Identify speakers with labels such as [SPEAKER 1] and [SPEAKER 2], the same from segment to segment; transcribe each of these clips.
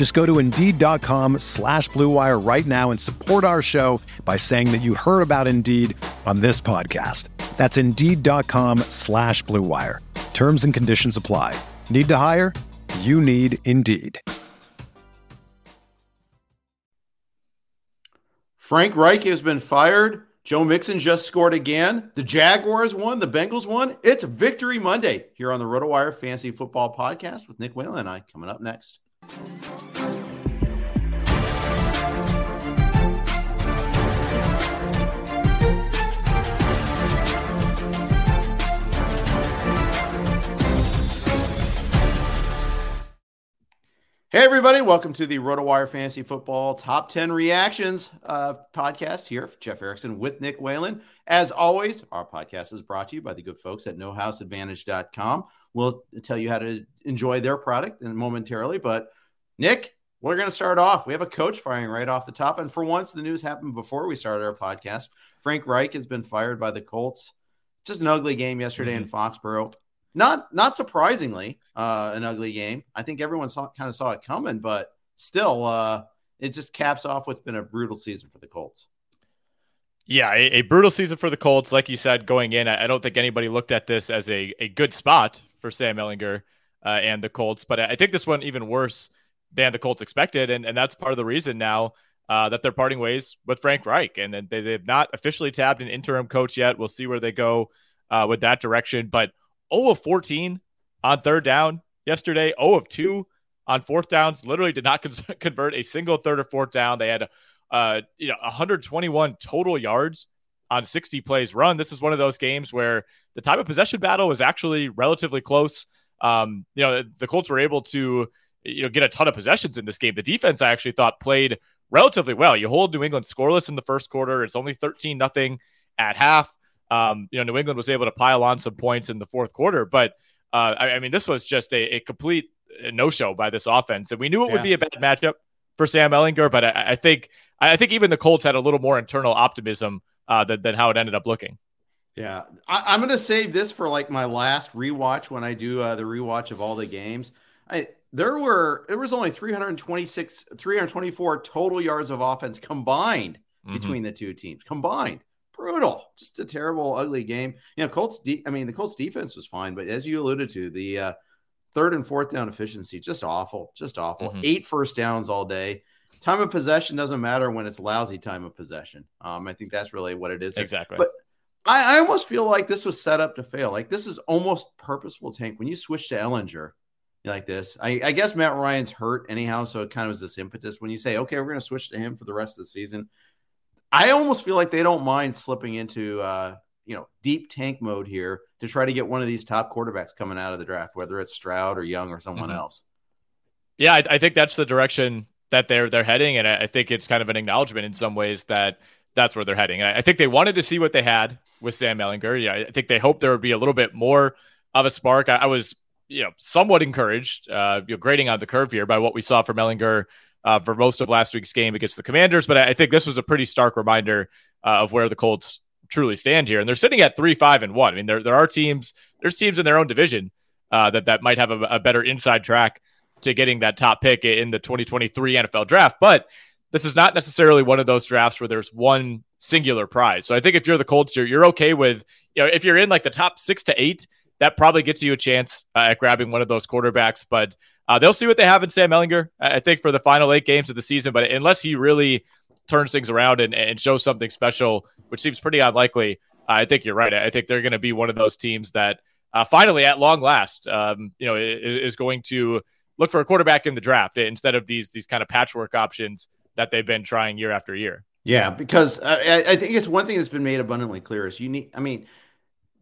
[SPEAKER 1] Just go to Indeed.com slash BlueWire right now and support our show by saying that you heard about Indeed on this podcast. That's Indeed.com slash BlueWire. Terms and conditions apply. Need to hire? You need Indeed.
[SPEAKER 2] Frank Reich has been fired. Joe Mixon just scored again. The Jaguars won. The Bengals won. It's Victory Monday here on the RotoWire Fantasy Football Podcast with Nick Whalen and I coming up next. Hey, everybody, welcome to the RotoWire Fantasy Football Top 10 Reactions uh, podcast here. Jeff Erickson with Nick Whalen. As always, our podcast is brought to you by the good folks at nohouseadvantage.com. We'll tell you how to enjoy their product in momentarily. But, Nick, we're going to start off. We have a coach firing right off the top. And for once, the news happened before we started our podcast. Frank Reich has been fired by the Colts. Just an ugly game yesterday mm-hmm. in Foxborough. Not not surprisingly, uh, an ugly game. I think everyone saw kind of saw it coming, but still, uh, it just caps off what's been a brutal season for the Colts.
[SPEAKER 3] Yeah, a, a, brutal season for the Colts. Like you said, going in, I, I, don't think anybody looked at this as a, a good spot for Sam Ehlinger uh, and the Colts, but I think this one even worse than the Colts expected, and, and that's part of the reason now uh, that they're parting ways with Frank Reich, and then they, they've not officially tabbed an interim coach yet. We'll see where they go uh, with that direction, but 0 of 14 on third down yesterday, 0 of 2 on fourth downs. Literally did not con- convert a single third or fourth down. They had uh, you know 121 total yards on 60 plays run. This is one of those games where the time of possession battle was actually relatively close. Um, you know, the Colts were able to you know get a ton of possessions in this game. The defense I actually thought played relatively well. You hold New England scoreless in the first quarter. It's only 13 nothing at half. Um, you know, New England was able to pile on some points in the fourth quarter, but uh, I, I, mean, this was just a, a complete uh, no-show by this offense, and we knew it yeah. would be a bad matchup for Sam Ehlinger. But I, I, think I think even the Colts had a little more internal optimism uh, than, than how it ended up looking.
[SPEAKER 2] Yeah, I, am going to save this for like my last rewatch when I do uh, the rewatch of all the games. I there were there was only 326 324 total yards of offense combined mm-hmm. between the two teams combined brutal. Just a terrible, ugly game. You know, Colts. De- I mean, the Colts defense was fine, but as you alluded to, the uh, third and fourth down efficiency just awful, just awful. Mm-hmm. Eight first downs all day. Time of possession doesn't matter when it's lousy time of possession. Um, I think that's really what it is.
[SPEAKER 3] Exactly.
[SPEAKER 2] But I, I almost feel like this was set up to fail. Like this is almost purposeful tank. When you switch to Ehlinger like this, I, I guess Matt Ryan's hurt anyhow, so it kind of was this impetus when you say, okay, we're going to switch to him for the rest of the season. I almost feel like they don't mind slipping into uh, you know deep tank mode here to try to get one of these top quarterbacks coming out of the draft, whether it's Stroud or Young or someone mm-hmm. else.
[SPEAKER 3] Yeah, I, I, think that's the direction that they're they're heading, and I, I, think it's kind of an acknowledgement in some ways that that's where they're heading. And I, I think they wanted to see what they had with Sam Ehlinger. Yeah, I think they hoped there would be a little bit more of a spark. I, was you know somewhat encouraged, uh, you know, grading on the curve here by what we saw from Ehlinger uh, for most of last week's game against the Commanders. But I think this was a pretty stark reminder uh, of where the Colts truly stand here. And they're sitting at three, five, and one. I mean, there there are teams, there's teams in their own division uh, that that might have a, a, better inside track to getting that top pick in the 2023 NFL draft. But this is not necessarily one of those drafts where there's one singular prize. So I think if you're the Colts, you're, you're okay with, you know, if you're in like the top six to eight, that probably gets you a chance uh, at grabbing one of those quarterbacks. But uh, they'll see what they have in Sam Ehlinger, I think, for the final eight games of the season. But unless he really turns things around and, and shows something special, which seems pretty unlikely, I think you're right. I think they're going to be one of those teams that uh, finally, at long last, um, you know, is, is, going to look for a quarterback in the draft instead of these these kind of patchwork options that they've been trying year after year.
[SPEAKER 2] Yeah, because I, I think it's one thing that's been made abundantly clear is you need. I mean,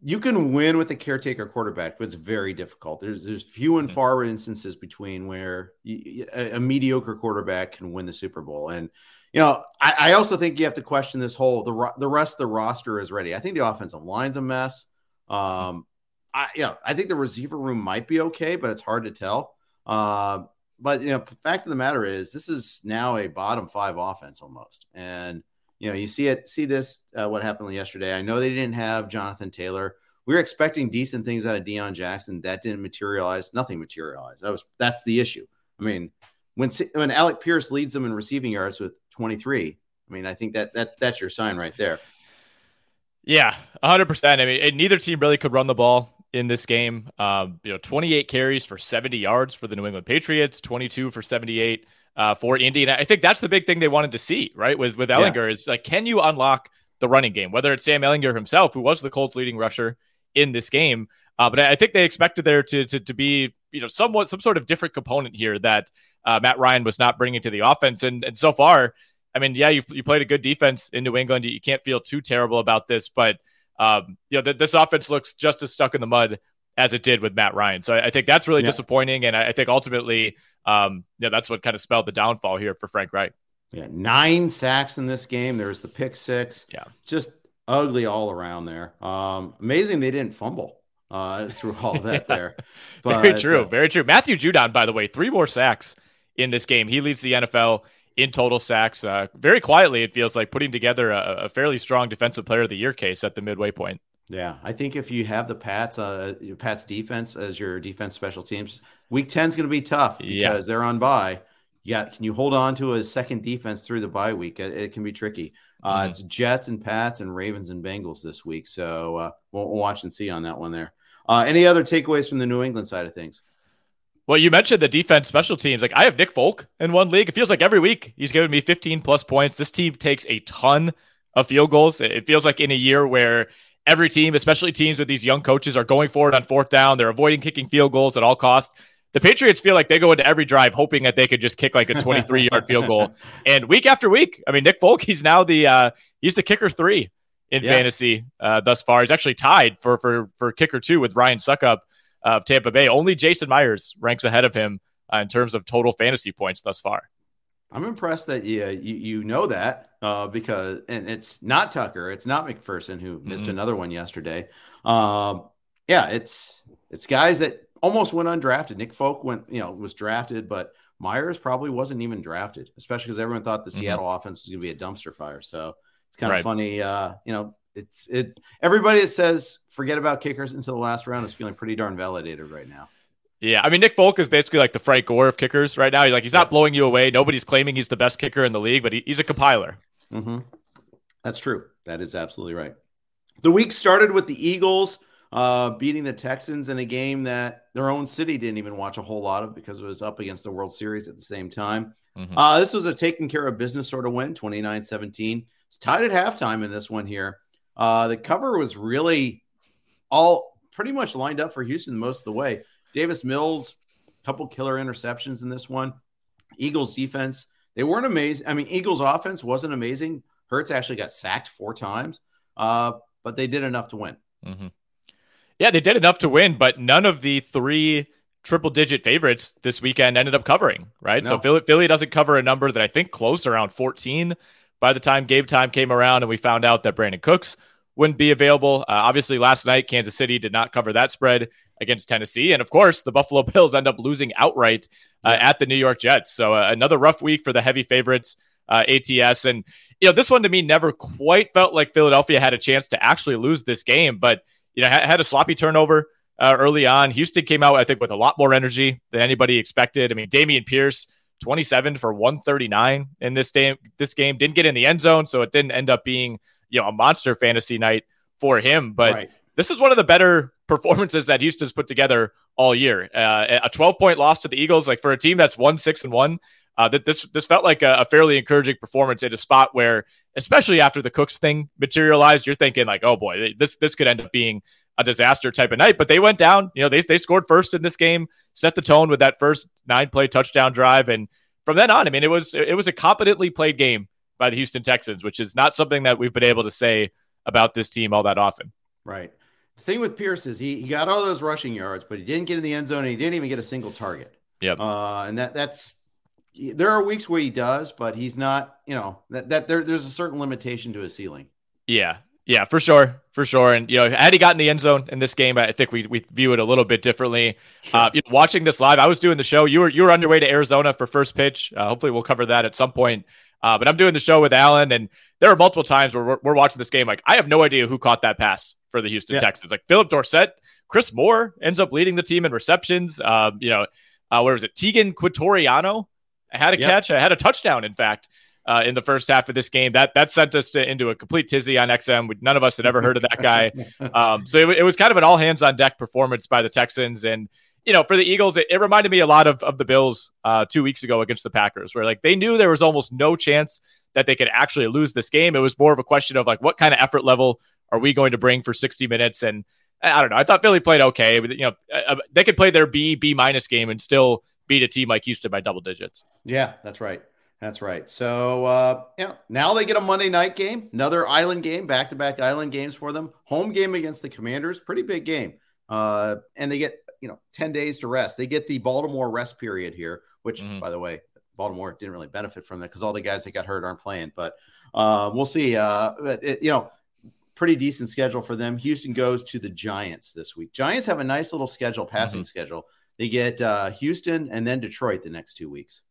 [SPEAKER 2] you can win with a caretaker quarterback, but it's very difficult. There's there's few and mm-hmm. far instances between where you, a, a, mediocre quarterback can win the Super Bowl. And you know, I, I, also think you have to question this whole the the rest of the roster is ready. I think the offensive line's a mess. Um, I you know I think the receiver room might be okay, but it's hard to tell. Uh, but you know, fact of the matter is, this is now a bottom five offense almost, and you know, you see it, see this, uh, what happened yesterday. I know they didn't have Jonathan Taylor. We were expecting decent things out of Deon Jackson. That didn't materialize. Nothing materialized. That was that's the issue. I mean, when when Alec Pierce leads them in receiving yards with 23, I mean, I think that that that's your sign right there.
[SPEAKER 3] Yeah, 100%. I mean, neither team really could run the ball in this game. Um, you know, 28 carries for 70 yards for the New England Patriots, 22 for 78 uh, for Indy. And I think that's the big thing they wanted to see, right? With with Ehlinger yeah. is like, can you unlock the running game? Whether it's Sam Ehlinger himself, who was the Colts' leading rusher in this game, uh, but I think they expected there to, to to be you know somewhat some sort of different component here that uh, Matt Ryan was not bringing to the offense, and and so far. I mean, yeah, you, you played a good defense in New England. You can't feel too terrible about this, but um, you know, th- this offense looks just as stuck in the mud as it did with Matt Ryan. So I, I think that's really yeah. disappointing. And I, I, think ultimately, um, yeah, that's what kind of spelled the downfall here for Frank Reich.
[SPEAKER 2] Yeah, nine sacks in this game. There's the pick six.
[SPEAKER 3] Yeah,
[SPEAKER 2] just ugly all around there. Um, amazing they didn't fumble uh, through all that there.
[SPEAKER 3] But, very true, uh, very true. Matthew Judon, by the way, three more sacks in this game. He leads the NFL in total sacks. Uh, very quietly, it feels like putting together a, a, fairly strong defensive player of the year case at the midway point.
[SPEAKER 2] Yeah, I think if you have the Pats, uh, Pats defense as your defense special teams, Week ten is going to be tough because yeah. they're on bye. Yeah, can you hold on to a second defense through the bye week? It, it can be tricky. Uh, mm-hmm. It's Jets and Pats and Ravens and Bengals this week, so uh, we'll, we'll, watch and see on that one there. Uh, any other takeaways from the New England side of things?
[SPEAKER 3] Well, you mentioned the defense special teams. Like I have Nick Folk in one league. It feels like every week he's giving me 15 plus points. This team takes a ton of field goals. It feels like in a year where every team, especially teams with these young coaches, are going for it on fourth down. They're avoiding kicking field goals at all costs. The Patriots feel like they go into every drive hoping that they could just kick like a 23 yard field goal. And week after week, I mean, Nick Folk, he's now the uh, he's the kicker three in yeah. fantasy uh, thus far. He's actually tied for for for kicker two with Ryan Succop of Tampa Bay. Only Jason Myers ranks ahead of him uh, in terms of total fantasy points thus far.
[SPEAKER 2] I'm impressed that you you, you know that uh, because and it's not Tucker, it's not McPherson who missed mm-hmm. another one yesterday. Um, yeah, it's it's guys that almost went undrafted. Nick Folk went, you know, was drafted, but Myers probably wasn't even drafted, especially because everyone thought the mm-hmm. Seattle offense was going to be a dumpster fire. So it's kind right. of funny, uh, you know, it's it. Everybody that says forget about kickers until the last round is feeling pretty darn validated right now.
[SPEAKER 3] Yeah, I mean Nick Folk is basically like the Frank Gore of kickers right now. He's like he's not blowing you away. Nobody's claiming he's the best kicker in the league, but he, he's a compiler.
[SPEAKER 2] Mm-hmm. That's true. That is absolutely right. The week started with the Eagles uh, beating the Texans in a game that their own city didn't even watch a whole lot of because it was up against the World Series at the same time. Mm-hmm. Uh, this was a taking care of business sort of win, 29 17. It's tied at halftime in this one here. Uh, the cover was really all pretty much lined up for Houston most of the way. Davis Mills, couple killer interceptions in this one. Eagles defense, they weren't amazing. I mean, Eagles offense wasn't amazing. Hurts actually got sacked four times, uh, but they did enough to win.
[SPEAKER 3] Mm-hmm. Yeah, they did enough to win, but none of the three triple digit favorites this weekend ended up covering, right? No. So Philly, Philly doesn't cover a number that I think closed around 14 by the time game time came around and we found out that Brandin Cooks wouldn't be available. Uh, obviously, last night, Kansas City did not cover that spread against Tennessee. And of course, the Buffalo Bills end up losing outright uh, at the New York Jets. So uh, another rough week for the heavy favorites, uh, ATS. And, you know, this one to me never quite felt like Philadelphia had a chance to actually lose this game, but, you know, had a sloppy turnover. Uh, early on, Houston came out, I think, with a lot more energy than anybody expected. I mean, Dameon Pierce, 27 for 139 in this game. This game didn't get in the end zone, so it didn't end up being you know a monster fantasy night for him. But right. this is one of the better performances that Houston's put together all year. Uh, a 12 point loss to the Eagles, like for a team that's one six and one. Uh, that this this felt like a, a, fairly encouraging performance in a spot where, especially after the Cooks thing materialized, you're thinking like, oh boy, this this could end up being a disaster type of night. But they went down. You know, they they scored first in this game, set the tone with that first nine play touchdown drive, and from then on, I mean, it was it was a competently played game by the Houston Texans, which is not something that we've been able to say about this team all that often.
[SPEAKER 2] Right. The thing with Pierce is he, he got all those rushing yards, but he didn't get in the end zone and he didn't even get a single target.
[SPEAKER 3] Yep.
[SPEAKER 2] Uh, and that that's there are weeks where he does, but he's not, you know, that, that there, there's a certain limitation to his ceiling.
[SPEAKER 3] Yeah. Yeah, for sure. For sure. And, you know, had he gotten the end zone in this game, I think we, we view it a little bit differently. Sure. Uh, you know, watching this live, I was doing the show. You were, you were on your way to Arizona for first pitch. Uh, hopefully we'll cover that at some point. Uh, but I'm doing the show with Alan, and there are multiple times where we're, we're, watching this game. Like, I have no idea who caught that pass for the Houston yeah. Texans. Like, Phillip Dorsett, Chris Moore ends up leading the team in receptions. Um, you know, uh, where was it? Teagan Quitoriano had a yep. catch, I had a touchdown, in fact. Uh, in the first half of this game. That that sent us to, into a complete tizzy on XM. We, None of us had ever heard of that guy. Um, so it, it, was kind of an all hands on deck performance by the Texans. And you know, for the Eagles, it, it reminded me a lot of, of the Bills uh, two weeks ago against the Packers, where like they knew there was almost no chance that they could actually lose this game. It was more of a question of like, what kind of effort level are we going to bring for 60 minutes? And I don't know. I thought Philly played okay, but you know, uh, uh, they could play their B B minus game and still beat a team like Houston by double digits.
[SPEAKER 2] Yeah, that's right. That's right. So uh, yeah, now they get a Monday night game, another island game, back to back island games for them. Home game against the Commanders, pretty big game. Uh, and they get you know 10 days to rest. They get the Baltimore rest period here, which mm-hmm. by the way, Baltimore didn't really benefit from that because all the guys that got hurt aren't playing. But uh, we'll see. Uh, it, you know, pretty decent schedule for them. Houston goes to the Giants this week. Giants have a nice little schedule, passing mm-hmm. schedule. They get uh, Houston and then Detroit the next two weeks.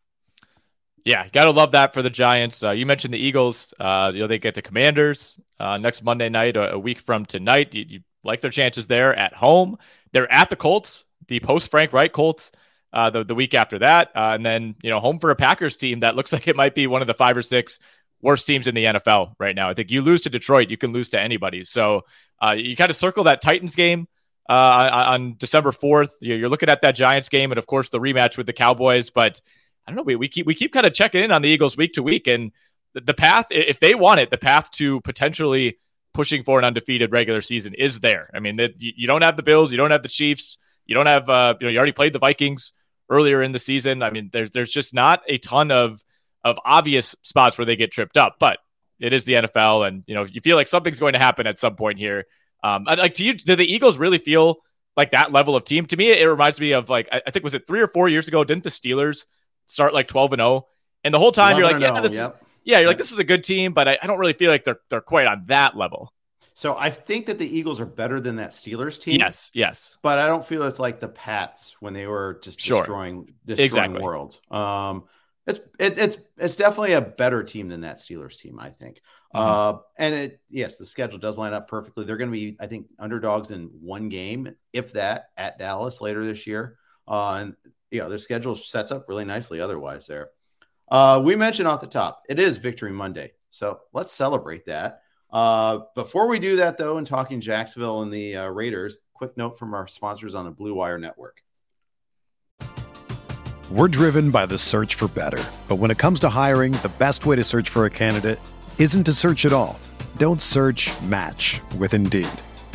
[SPEAKER 3] Yeah, gotta love that for the Giants. Uh, you mentioned the Eagles. Uh, you know they get the Commanders uh, next Monday night, a, a, week from tonight. You, you, like their chances there at home. They're at the Colts, the post Frank Reich Colts. Uh, the the week after that, uh, and then you know home for a Packers team that looks like it might be one of the five or six worst teams in the NFL right now. I think you lose to Detroit, you can lose to anybody. So uh, you kind of circle that Titans game on December 4th. You're looking at that Giants game and, of course, the rematch with the Cowboys. But I don't know. We, we keep we keep kind of checking in on the Eagles week to week, and the, the path, if they want it, the path to potentially pushing for an undefeated regular season is there. I mean, that you don't have the Bills, you don't have the Chiefs, you don't have uh, you know, you already played the Vikings earlier in the season. I mean, there's there's just not a ton of of obvious spots where they get tripped up, but it is the NFL, and you know, you feel like something's going to happen at some point here. Um, like to you, do the Eagles really feel like that level of team? To me, it reminds me of like I think was it three or four years ago? Didn't the Steelers start like twelve and zero? Oh? And the whole time you're like, yeah, oh, this, yep. yeah, you're like this is a good team, but I, I don't really feel like they're they're quite on that level.
[SPEAKER 2] So I think that the Eagles are better than that Steelers team.
[SPEAKER 3] Yes, yes.
[SPEAKER 2] But I don't feel it's like the Pats when they were just sure. destroying destroying exactly. worlds. Um, it's it, it's it's definitely a better team than that Steelers team, I think. Mm-hmm. Uh, and it yes, the schedule does line up perfectly. They're going to be, I think, underdogs in one game, if that, at Dallas later this year. Uh, and you know their schedule sets up really nicely. Otherwise, there. Uh, we mentioned off the top, it is Victory Monday, so let's celebrate that. Uh, before we do that, though, and talking Jacksonville and the uh, Raiders, quick note from our sponsors on the Blue Wire Network.
[SPEAKER 1] We're driven by the search for better, but when it comes to hiring, the best way to search for a candidate isn't to search at all. Don't search match with Indeed.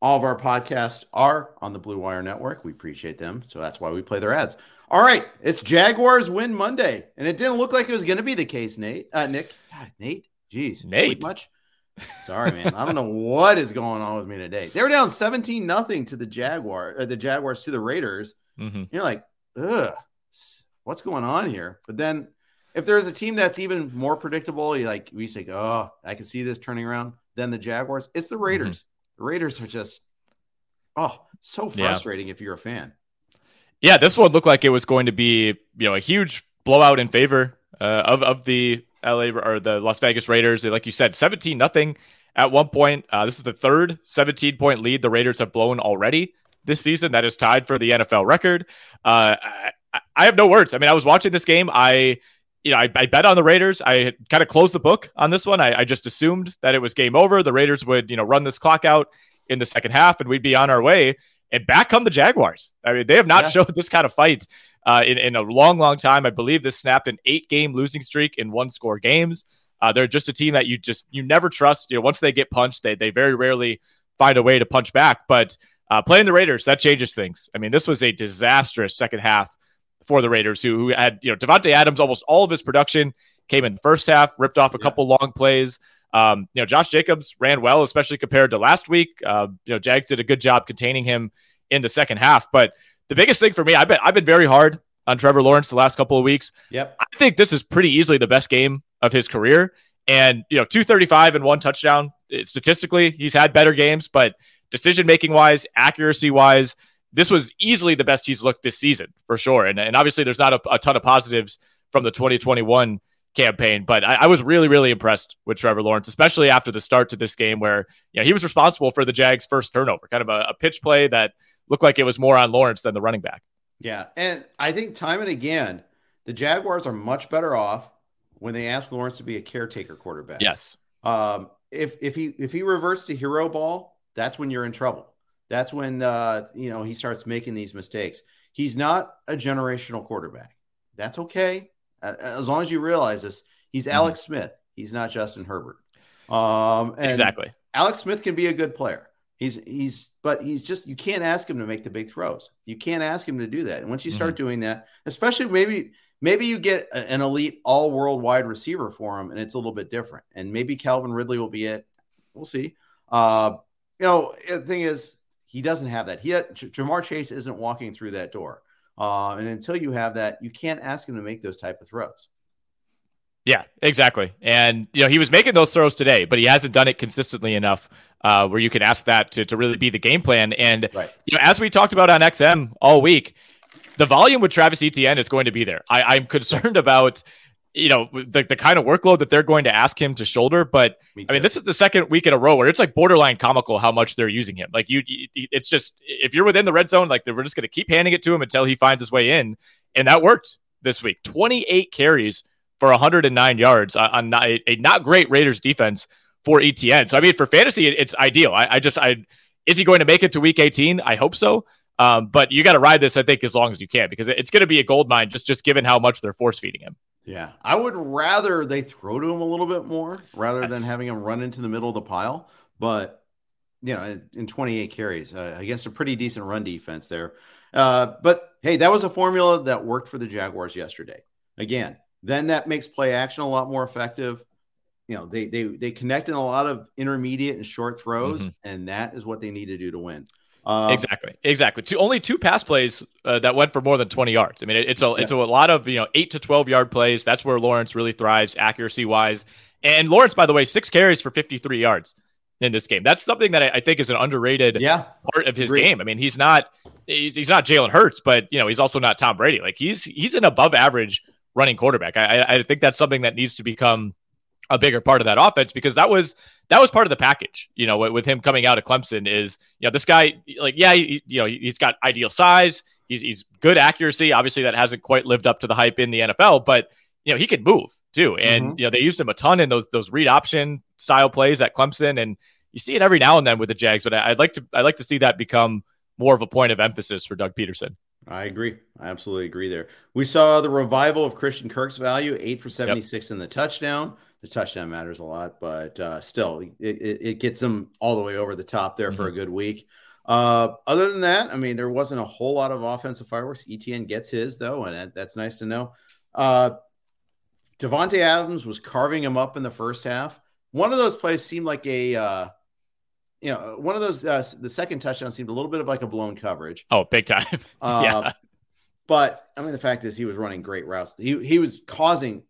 [SPEAKER 2] All of our podcasts are on the Blue Wire Network. We appreciate them. So that's why we play their ads. All right. It's Jaguars win Monday. And it didn't look like it was going to be the case, Nate. Uh, Nick. God, Nate. Jeez.
[SPEAKER 3] Nate.
[SPEAKER 2] Much? Sorry, man. I don't know what is going on with me today. They were down 17 nothing to the Jaguar, uh, the Jaguars to the Raiders.
[SPEAKER 3] Mm-hmm.
[SPEAKER 2] You're like, ugh, what's going on here? But then if there's a team that's even more predictable, you like we say, oh, I can see this turning around Then the Jaguars. It's the Raiders. Mm-hmm. The Raiders are just oh so frustrating yeah. if you're a fan.
[SPEAKER 3] Yeah, this one looked like it was going to be you know a huge blowout in favor uh, of of the LA or the Las Vegas Raiders. Like you said, 17 nothing at one point. Uh, this is the third 17 point lead the Raiders have blown already this season. That is tied for the NFL record. Uh, I, I, have no words. I mean, I was watching this game. I, you know, I, I bet on the Raiders. I kind of closed the book on this one. I, I just assumed that it was game over. The Raiders would, you know, run this clock out in the second half and we'd be on our way. And back come the Jaguars. I mean, they have not yeah. showed this kind of fight uh, in, in a long, long time. I believe this snapped an eight game losing streak in one score games. Uh, they're just a team that you just you never trust. You know, once they get punched, they they very rarely find a way to punch back. But uh, playing the Raiders that changes things. I mean, this was a disastrous second half for the Raiders, who, who had you know Davante Adams almost all of his production came in the first half, ripped off a yeah. couple long plays. Um, you know, Josh Jacobs ran well, especially compared to last week. Uh, you know, Jags did a good job containing him in the second half. But the biggest thing for me, I've been I've been very hard on Trevor Lawrence the last couple of weeks.
[SPEAKER 2] Yep.
[SPEAKER 3] I think this is pretty easily the best game of his career. And, you know, 235 and one touchdown. Statistically, he's had better games, but decision making wise, accuracy wise, this was easily the best he's looked this season for sure. And, and obviously, there's not a, a ton of positives from the 2021 campaign, but I, I, was really, really impressed with Trevor Lawrence, especially after the start to this game where you know, he was responsible for the Jags' first turnover, kind of a, a pitch play that looked like it was more on Lawrence than the running back.
[SPEAKER 2] Yeah. And I think time and again, the Jaguars are much better off when they ask Lawrence to be a caretaker quarterback.
[SPEAKER 3] Yes.
[SPEAKER 2] Um, if if he if he reverts to hero ball, that's when you're in trouble. That's when uh, you know he starts making these mistakes. He's not a generational quarterback. That's okay as long as you realize this. He's mm-hmm. Alex Smith. He's not Justin Herbert. Um,
[SPEAKER 3] exactly.
[SPEAKER 2] Alex Smith can be a good player. He's he's but he's just you can't ask him to make the big throws. You can't ask him to do that. And once you start mm-hmm. doing that, especially maybe maybe you get an elite all worldwide receiver for him and it's a little bit different. And maybe Calvin Ridley will be it. We'll see. Uh, you know, the thing is he doesn't have that. He had, Ja'Marr Chase isn't walking through that door. Uh, and until you have that, you can't ask him to make those type of throws.
[SPEAKER 3] Yeah, exactly. And you know, he was making those throws today, but he hasn't done it consistently enough uh, where you can ask that to, to really be the game plan. And right. you know, as we talked about on XM all week, the volume with Travis Etienne is going to be there. I, I'm concerned about you know the, the kind of workload that they're going to ask him to shoulder but Me i mean this is the second week in a row where it's like borderline comical how much they're using him. Like you it's just if you're within the red zone like we're just going to keep handing it to him until he finds his way in. And that worked this week. 28 carries for 109 yards on, a, not great raiders defense for Etienne so i mean for fantasy it's ideal. I, I just i is he going to make it to week 18 i hope so. Um, but you got to ride this, I think, as long as you can because it's going to be a gold mine just just given how much they're force feeding him.
[SPEAKER 2] Yeah, I would rather they throw to him a little bit more rather yes. than having him run into the middle of the pile. But you know, in 28 carries uh, against a pretty decent run defense there. Uh, but hey, that was a formula that worked for the Jaguars yesterday. Again, then that makes play action a lot more effective. You know, they they they connect in a lot of intermediate and short throws, mm-hmm. and that is what they need to do to win.
[SPEAKER 3] Um, exactly, exactly. Two, only two pass plays uh, that went for more than twenty yards. I mean, it, it's a yeah. it's a, a lot of you know eight to twelve yard plays. That's where Lawrence really thrives, accuracy wise. And Lawrence, by the way, six carries for fifty three yards in this game. That's something that I, I think is an underrated
[SPEAKER 2] yeah.
[SPEAKER 3] part of his game. I mean, he's not he's, he's not Jalen Hurts, but you know he's also not Tom Brady. Like he's he's an above average running quarterback. I, I think that's something that needs to become a bigger part of that offense because that was that was part of the package. You know, with, with him coming out of Clemson is you know this guy like yeah he, you know he's got ideal size, he's he's good accuracy. Obviously, that hasn't quite lived up to the hype in the NFL, but you know, he could move too. And mm-hmm. you know, they used him a ton in those those read option style plays at Clemson, and you see it every now and then with the Jags. But I'd like to I'd like to see that become more of a point of emphasis for Doug Pederson.
[SPEAKER 2] I agree. I absolutely agree there. We saw the revival of Christian Kirk's value, eight for 76 yep. in the touchdown. The touchdown matters a lot, but uh, still, it, it, it, gets them all the way over the top there mm-hmm. for a good week. Uh, other than that, I mean, there wasn't a whole lot of offensive fireworks. Etienne gets his, though, and that, that's nice to know. Uh, Davante Adams was carving him up in the first half. One of those plays seemed like a uh, you know, one of those, uh, the second touchdown seemed a little bit of like a blown coverage.
[SPEAKER 3] Oh, big time.
[SPEAKER 2] uh, yeah. But I mean, the fact is, he was running great routes. He, he was causing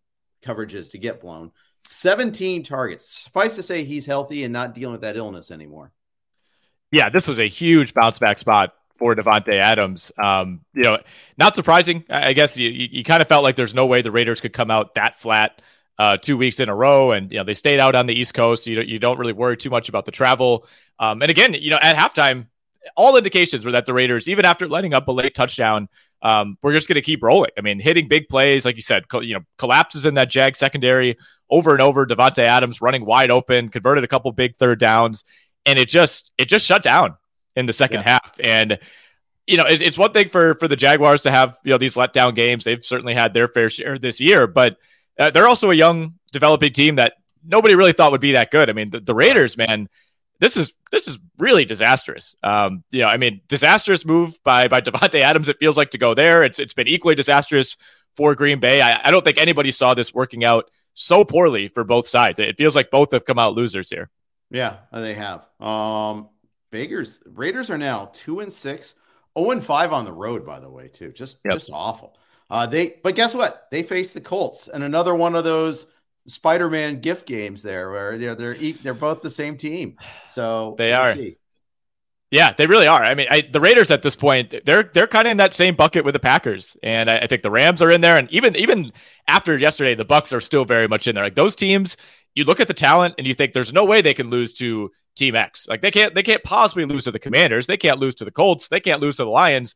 [SPEAKER 2] coverages to get blown. 17 targets. Suffice to say, he's healthy and not dealing with that illness anymore.
[SPEAKER 3] Yeah, this was a huge bounce back spot for Davante Adams. Um, you know, not surprising. I guess you, you, you kind of felt like there's no way the Raiders could come out that flat uh, two weeks in a row, and you know they stayed out on the East Coast. So you don't, you don't really worry too much about the travel. Um, and again, you know, at halftime, all indications were that the Raiders, even after letting up a late touchdown, um, we're just going to keep rolling. I mean, hitting big plays, like you said, co- you know, collapses in that Jag secondary over and over. Davante Adams running wide open, converted a couple big third downs, and it just it just shut down in the second yeah. half. And you know, it's, it's one thing for for the Jaguars to have you know these letdown games. They've certainly had their fair share this year, but uh, they're also a young developing team that nobody really thought would be that good. I mean, the, the Raiders, man, this is this is really disastrous. Um, you know, I mean, disastrous move by by Davante Adams. It feels like to go there. It's it's been equally disastrous for Green Bay. I, I don't think anybody saw this working out so poorly for both sides. It feels like both have come out losers here.
[SPEAKER 2] Yeah, they have. Um, Bakers Raiders are now two and six, 0 and five on the road. By the way, too, just yep. just awful. Uh, they, but guess what? They face the Colts, and another one of those Spider-Man gift games there, where they're they're they're both the same team. So
[SPEAKER 3] they are. See. Yeah, they really are. I mean, I, the Raiders at this point, they're they're kind of in that same bucket with the Packers, and I, I, think the Rams are in there. And even even after yesterday, the Bucs are still very much in there. Like those teams, you look at the talent and you think there's no way they can lose to Team X. Like they can't they can't possibly lose to the Commanders. They can't lose to the Colts. They can't lose to the Lions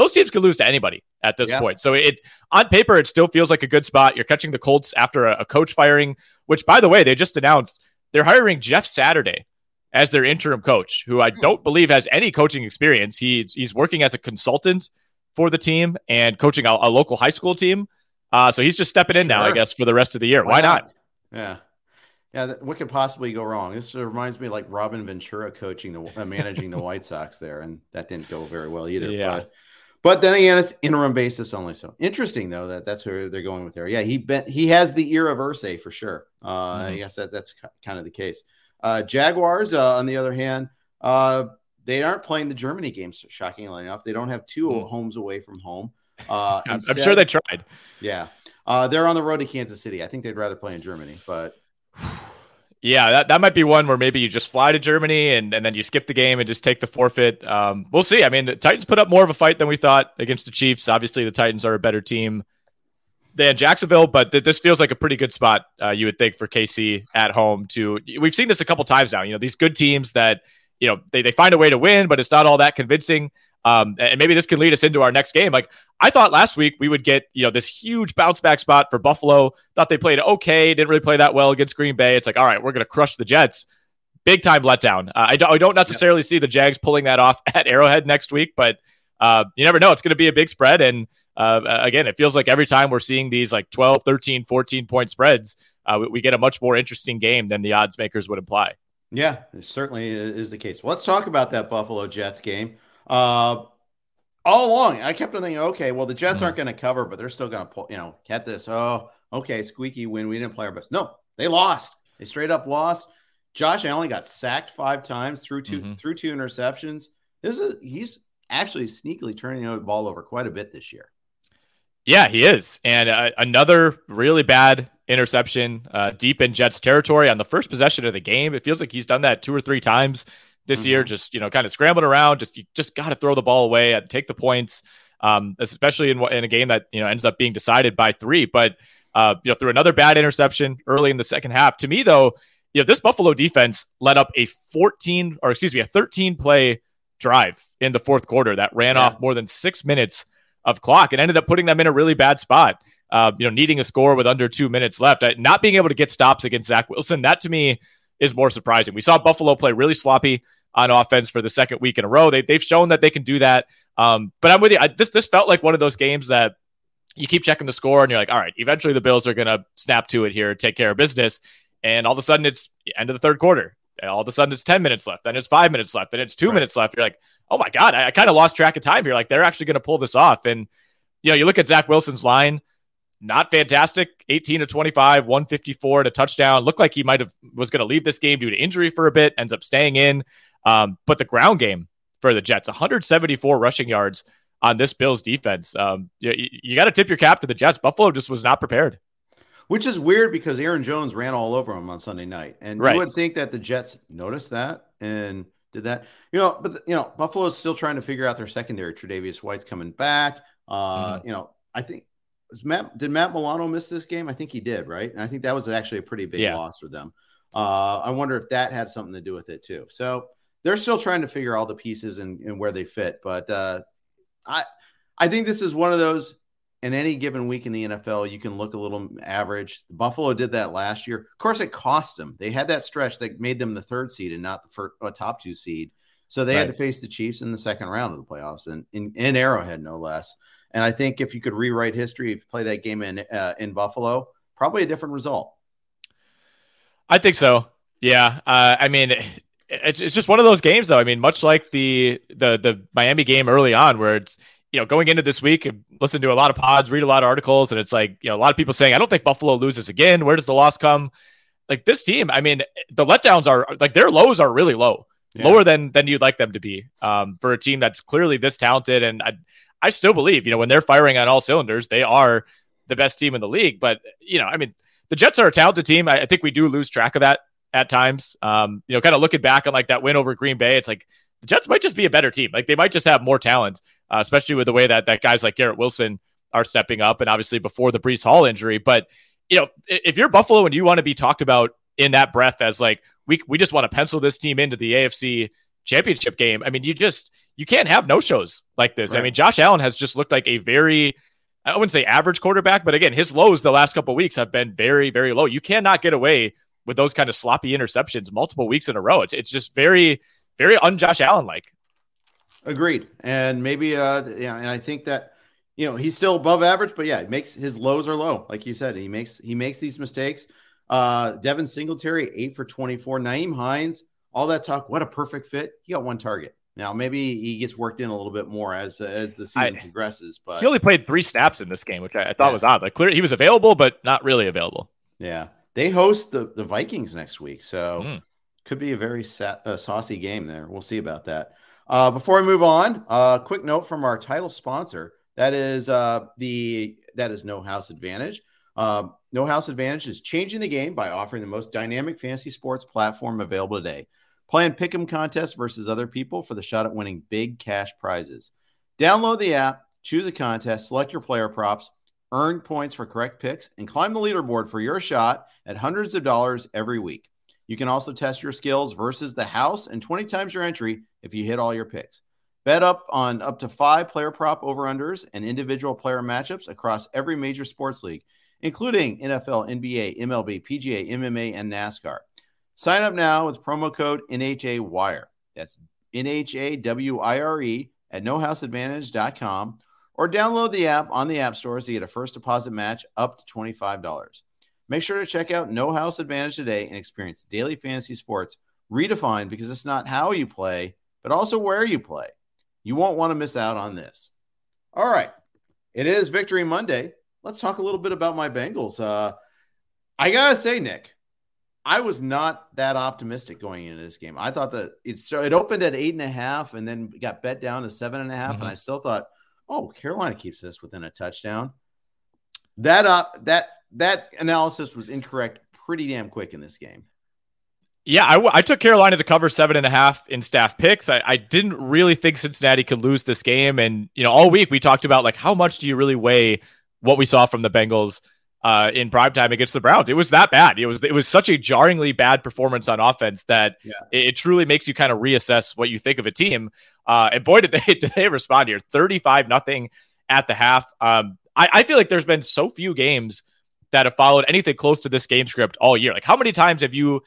[SPEAKER 3] those teams could lose to anybody at this yeah. point. So it on paper, it still feels like a good spot. You're catching the Colts after a, a, coach firing, which by the way, they just announced they're hiring Jeff Saturday as their interim coach, who I hmm. don't believe has any coaching experience. He's he's working as a consultant for the team and coaching a, a local high school team. Uh, so he's just stepping in sure. now, I guess, for the rest of the year. Why, Why not? not?
[SPEAKER 2] Yeah. Yeah, what could possibly go wrong? This reminds me like Robin Ventura coaching the uh, managing the White Sox there, and that didn't go very well either. Yeah. But but then again, it's interim basis only. So interesting though that that's where they're going with there. Yeah, he bet he has the ear of Irsay for sure. Uh, mm-hmm. I guess that that's kind of the case. Uh, Jaguars, uh, on the other hand, uh, they aren't playing the Germany games. Shockingly enough, they don't have 2 mm. homes away from home.
[SPEAKER 3] Uh, I'm, instead, I'm sure they tried.
[SPEAKER 2] Yeah, uh, they're on the road to Kansas City. I think they'd rather play in Germany, but
[SPEAKER 3] yeah, that, that might be one where maybe you just fly to Germany and, and then you skip the game and just take the forfeit. Um, we'll see. I mean, the Titans put up more of a fight than we thought against the Chiefs. Obviously, the Titans are a better team than Jacksonville, but th- this feels like a pretty good spot, uh, you would think, for KC at home. To We've seen this a couple times now. You know, these good teams that, you know, they, they find a way to win, but it's not all that convincing. Um, and maybe this can lead us into our next game. Like I thought last week we would get, you know, this huge bounce back spot for Buffalo. Thought they played okay, didn't really play that well against Green Bay. It's like, all right, we're going to crush the Jets. Big time letdown. Uh, I, don't, I don't necessarily see the Jags pulling that off at Arrowhead next week, but uh, you never know. It's going to be a big spread. And uh, again, it feels like every time we're seeing these like 12, 13, 14 point spreads, uh, we, we get a much more interesting game than the odds makers would imply.
[SPEAKER 2] Yeah, it certainly is the case. Let's talk about that Buffalo Jets game. Uh, all along, I kept on thinking, okay, well, the Jets mm-hmm. aren't going to cover, but they're still going to pull, you know, get this. Oh, okay, squeaky win. We didn't play our best. No, they lost. They straight up lost. Josh Allen got sacked five times through 2 mm-hmm. through two interceptions. This is he's actually sneakily turning the ball over quite a bit this year.
[SPEAKER 3] Yeah, he is, and uh, another really bad interception uh, deep in Jets territory on the first possession of the game. It feels like he's done that two or three times this mm-hmm. year. Just you know, kind of scrambling around. Just you just got to throw the ball away and take the points, um, especially in in a game that you know ends up being decided by three. But uh, you know, through another bad interception early in the second half. To me, though, you know, this Buffalo defense led up a 14 or excuse me, a 13 play drive in the fourth quarter that ran yeah. off more than six minutes of clock and ended up putting them in a really bad spot. uh, you know, needing a score with under two minutes left, not being able to get stops against Zach Wilson, that to me is more surprising. We saw Buffalo play really sloppy on offense for the second week in a row. They, they've shown that they can do that. Um, but I'm with you. I, this this felt like one of those games that you keep checking the score and you're like, all right, eventually the Bills are going to snap to it here, take care of business. And all of a sudden it's end of the third quarter. And all of a sudden it's 10 minutes left. Then it's five minutes left. Then it's two right. minutes left. You're like, oh my God, I, I kind of lost track of time here. Like they're actually going to pull this off. And, you know, you look at Zach Wilson's line, not fantastic 18 to 25, 154 to touchdown. Looked like he might have was going to leave this game due to injury for a bit, ends up staying in. Um, but the ground game for the Jets, 174 rushing yards on this Bills defense. Um, you, you got to tip your cap to the Jets. Buffalo just was not prepared.
[SPEAKER 2] Which is weird because Aaron Jones ran all over him on Sunday night, and right. you would think that the Jets noticed that and did that. You know, but you know, Buffalo is still trying to figure out their secondary. Tre'Davious White's coming back. Uh, mm-hmm. You know, I think Matt did Matt Milano miss this game? I think he did, right? And I think that was actually a pretty big yeah. loss for them. Uh, I wonder if that had something to do with it too. So they're still trying to figure all the pieces and, and where they fit. But uh, I I think this is one of those in any given week in the NFL, you can look a little average. Buffalo did that last year. Of course, it cost them. They had that stretch that made them the third seed and not the first, uh, top two seed. So they right. had to face the Chiefs in the second round of the playoffs and in, in Arrowhead, no less. And I think if you could rewrite history, if you play that game in uh, in Buffalo, probably a different result.
[SPEAKER 3] I think so. Yeah. Uh, I mean, it's, it's just one of those games though. I mean, much like the the the Miami game early on, where it's you know going into this week, listen to a lot of pods, read a lot of articles, and it's like you know a lot of people saying, I don't think Buffalo loses again. Where does the loss come? Like this team, I mean, the letdowns are like their lows are really low, yeah. lower than than you'd like them to be um, for a team that's clearly this talented. And I I still believe you know when they're firing on all cylinders, they are the best team in the league. But you know, I mean, the Jets are a talented team. I, I think we do lose track of that at times. Um, you know, kind of looking back on like that win over Green Bay, it's like the Jets might just be a better team. Like they might just have more talent, uh, especially with the way that that guys like Garrett Wilson are stepping up, and obviously before the Breece Hall injury. But you know, if you're Buffalo and you want to be talked about in that breath as like we we just want to pencil this team into the AFC Championship game, I mean, you just you can't have no shows like this. Right. I mean, Josh Allen has just looked like a very I wouldn't say average quarterback, but again, his lows the last couple weeks have been very, very low. You cannot get away with those kind of sloppy interceptions multiple weeks in a row. It's it's just very very un Josh Allen like.
[SPEAKER 2] Agreed, and maybe uh yeah, and I think that you know he's still above average, but yeah, it makes his lows are low, like you said. He makes he makes these mistakes. Uh Devin Singletary eight for twenty four. Nyheim Hines, all that talk, what a perfect fit. He got one target. Now maybe he gets worked in a little bit more as as the season I, progresses. But
[SPEAKER 3] he only played three snaps in this game, which I, I thought yeah. was odd. Like clear, he was available, but not really available.
[SPEAKER 2] Yeah, they host the, the Vikings next week, so mm. could be a very sa- uh, saucy game there. We'll see about that. Uh, before we move on, a uh, quick note from our title sponsor. That is uh, the that is No House Advantage. Um, no House Advantage is changing the game by offering the most dynamic fantasy sports platform available today. Playing pick'em contests versus other people for the shot at winning big cash prizes. Download the app, choose a contest, select your player props, earn points for correct picks, and climb the leaderboard for your shot at hundreds of dollars every week. You can also test your skills versus the house and 20 times your entry if you hit all your picks. Bet up on up to five player prop over unders and individual player matchups across every major sports league, including NFL, NBA, MLB, PGA, MMA, and NASCAR. Sign up now with promo code NHAWIRE. That's NHAWIRE at nohouseadvantage.com or download the app on the app stores to get a first deposit match up to $25. Make sure to check out No House Advantage today and experience daily fantasy sports redefined because it's not how you play, but also where you play. You won't want to miss out on this. All right. It is Victory Monday. Let's talk a little bit about my Bengals. Uh, I got to say, Nick, I was not that optimistic going into this game. I thought that it, so it opened at eight and a half and then got bet down to seven and a half, mm-hmm. And I still thought, oh, Carolina keeps this within a touchdown. That uh, that that analysis was incorrect pretty damn quick in this game.
[SPEAKER 3] Yeah, I, w- I took Carolina to cover seven and a half in staff picks. I, I didn't really think Cincinnati could lose this game. And, you know, all week we talked about like how much do you really weigh what we saw from the Bengals uh, in prime time against the Browns? It was that bad. It was it was such a jarringly bad performance on offense that yeah. it, it, truly makes you kind of reassess what you think of a team. Uh, and boy, did they did they respond here. 35 nothing at the half. Um, I, I feel like there's been so few games that have followed anything close to this game script all year. Like, how many times have you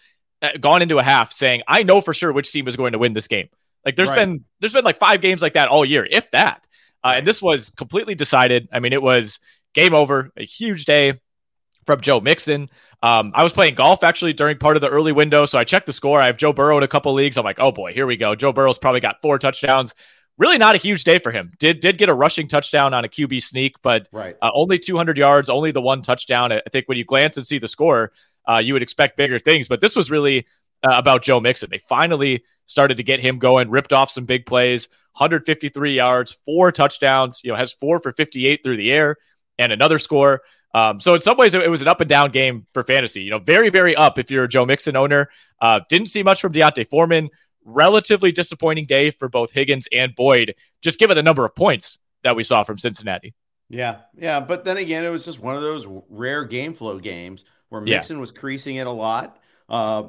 [SPEAKER 3] gone into a half saying, "I know for sure which team is going to win this game"? Like, there's right. been there's been like five games like that all year, if that. Uh, and this was completely decided. I mean, it was game over, a huge day from Joe Mixon. Um, I was playing golf actually during part of the early window, so I checked the score. I have Joe Burrow in a couple leagues. I'm like, oh boy, here we go. Joe Burrow's probably got four touchdowns really not a huge day for him. Did did get a rushing touchdown on a QB sneak, but
[SPEAKER 2] right.
[SPEAKER 3] uh, only 200 yards, only the one touchdown. I think when you glance and see the score, uh, you would expect bigger things. But this was really uh, about Joe Mixon. They finally started to get him going, ripped off some big plays, 153 yards, four touchdowns. You know, has four for 58 through the air, and another score. Um, so in some ways, it was an up and down game for fantasy. You know, very very up if you're a Joe Mixon owner. Uh, didn't see much from D'Onta Foreman relatively disappointing day for both Higgins and Boyd, just given the number of points that we saw from Cincinnati.
[SPEAKER 2] Yeah, yeah, but then again, it was just one of those rare game flow games where Mixon yeah. was creasing it a lot. Uh,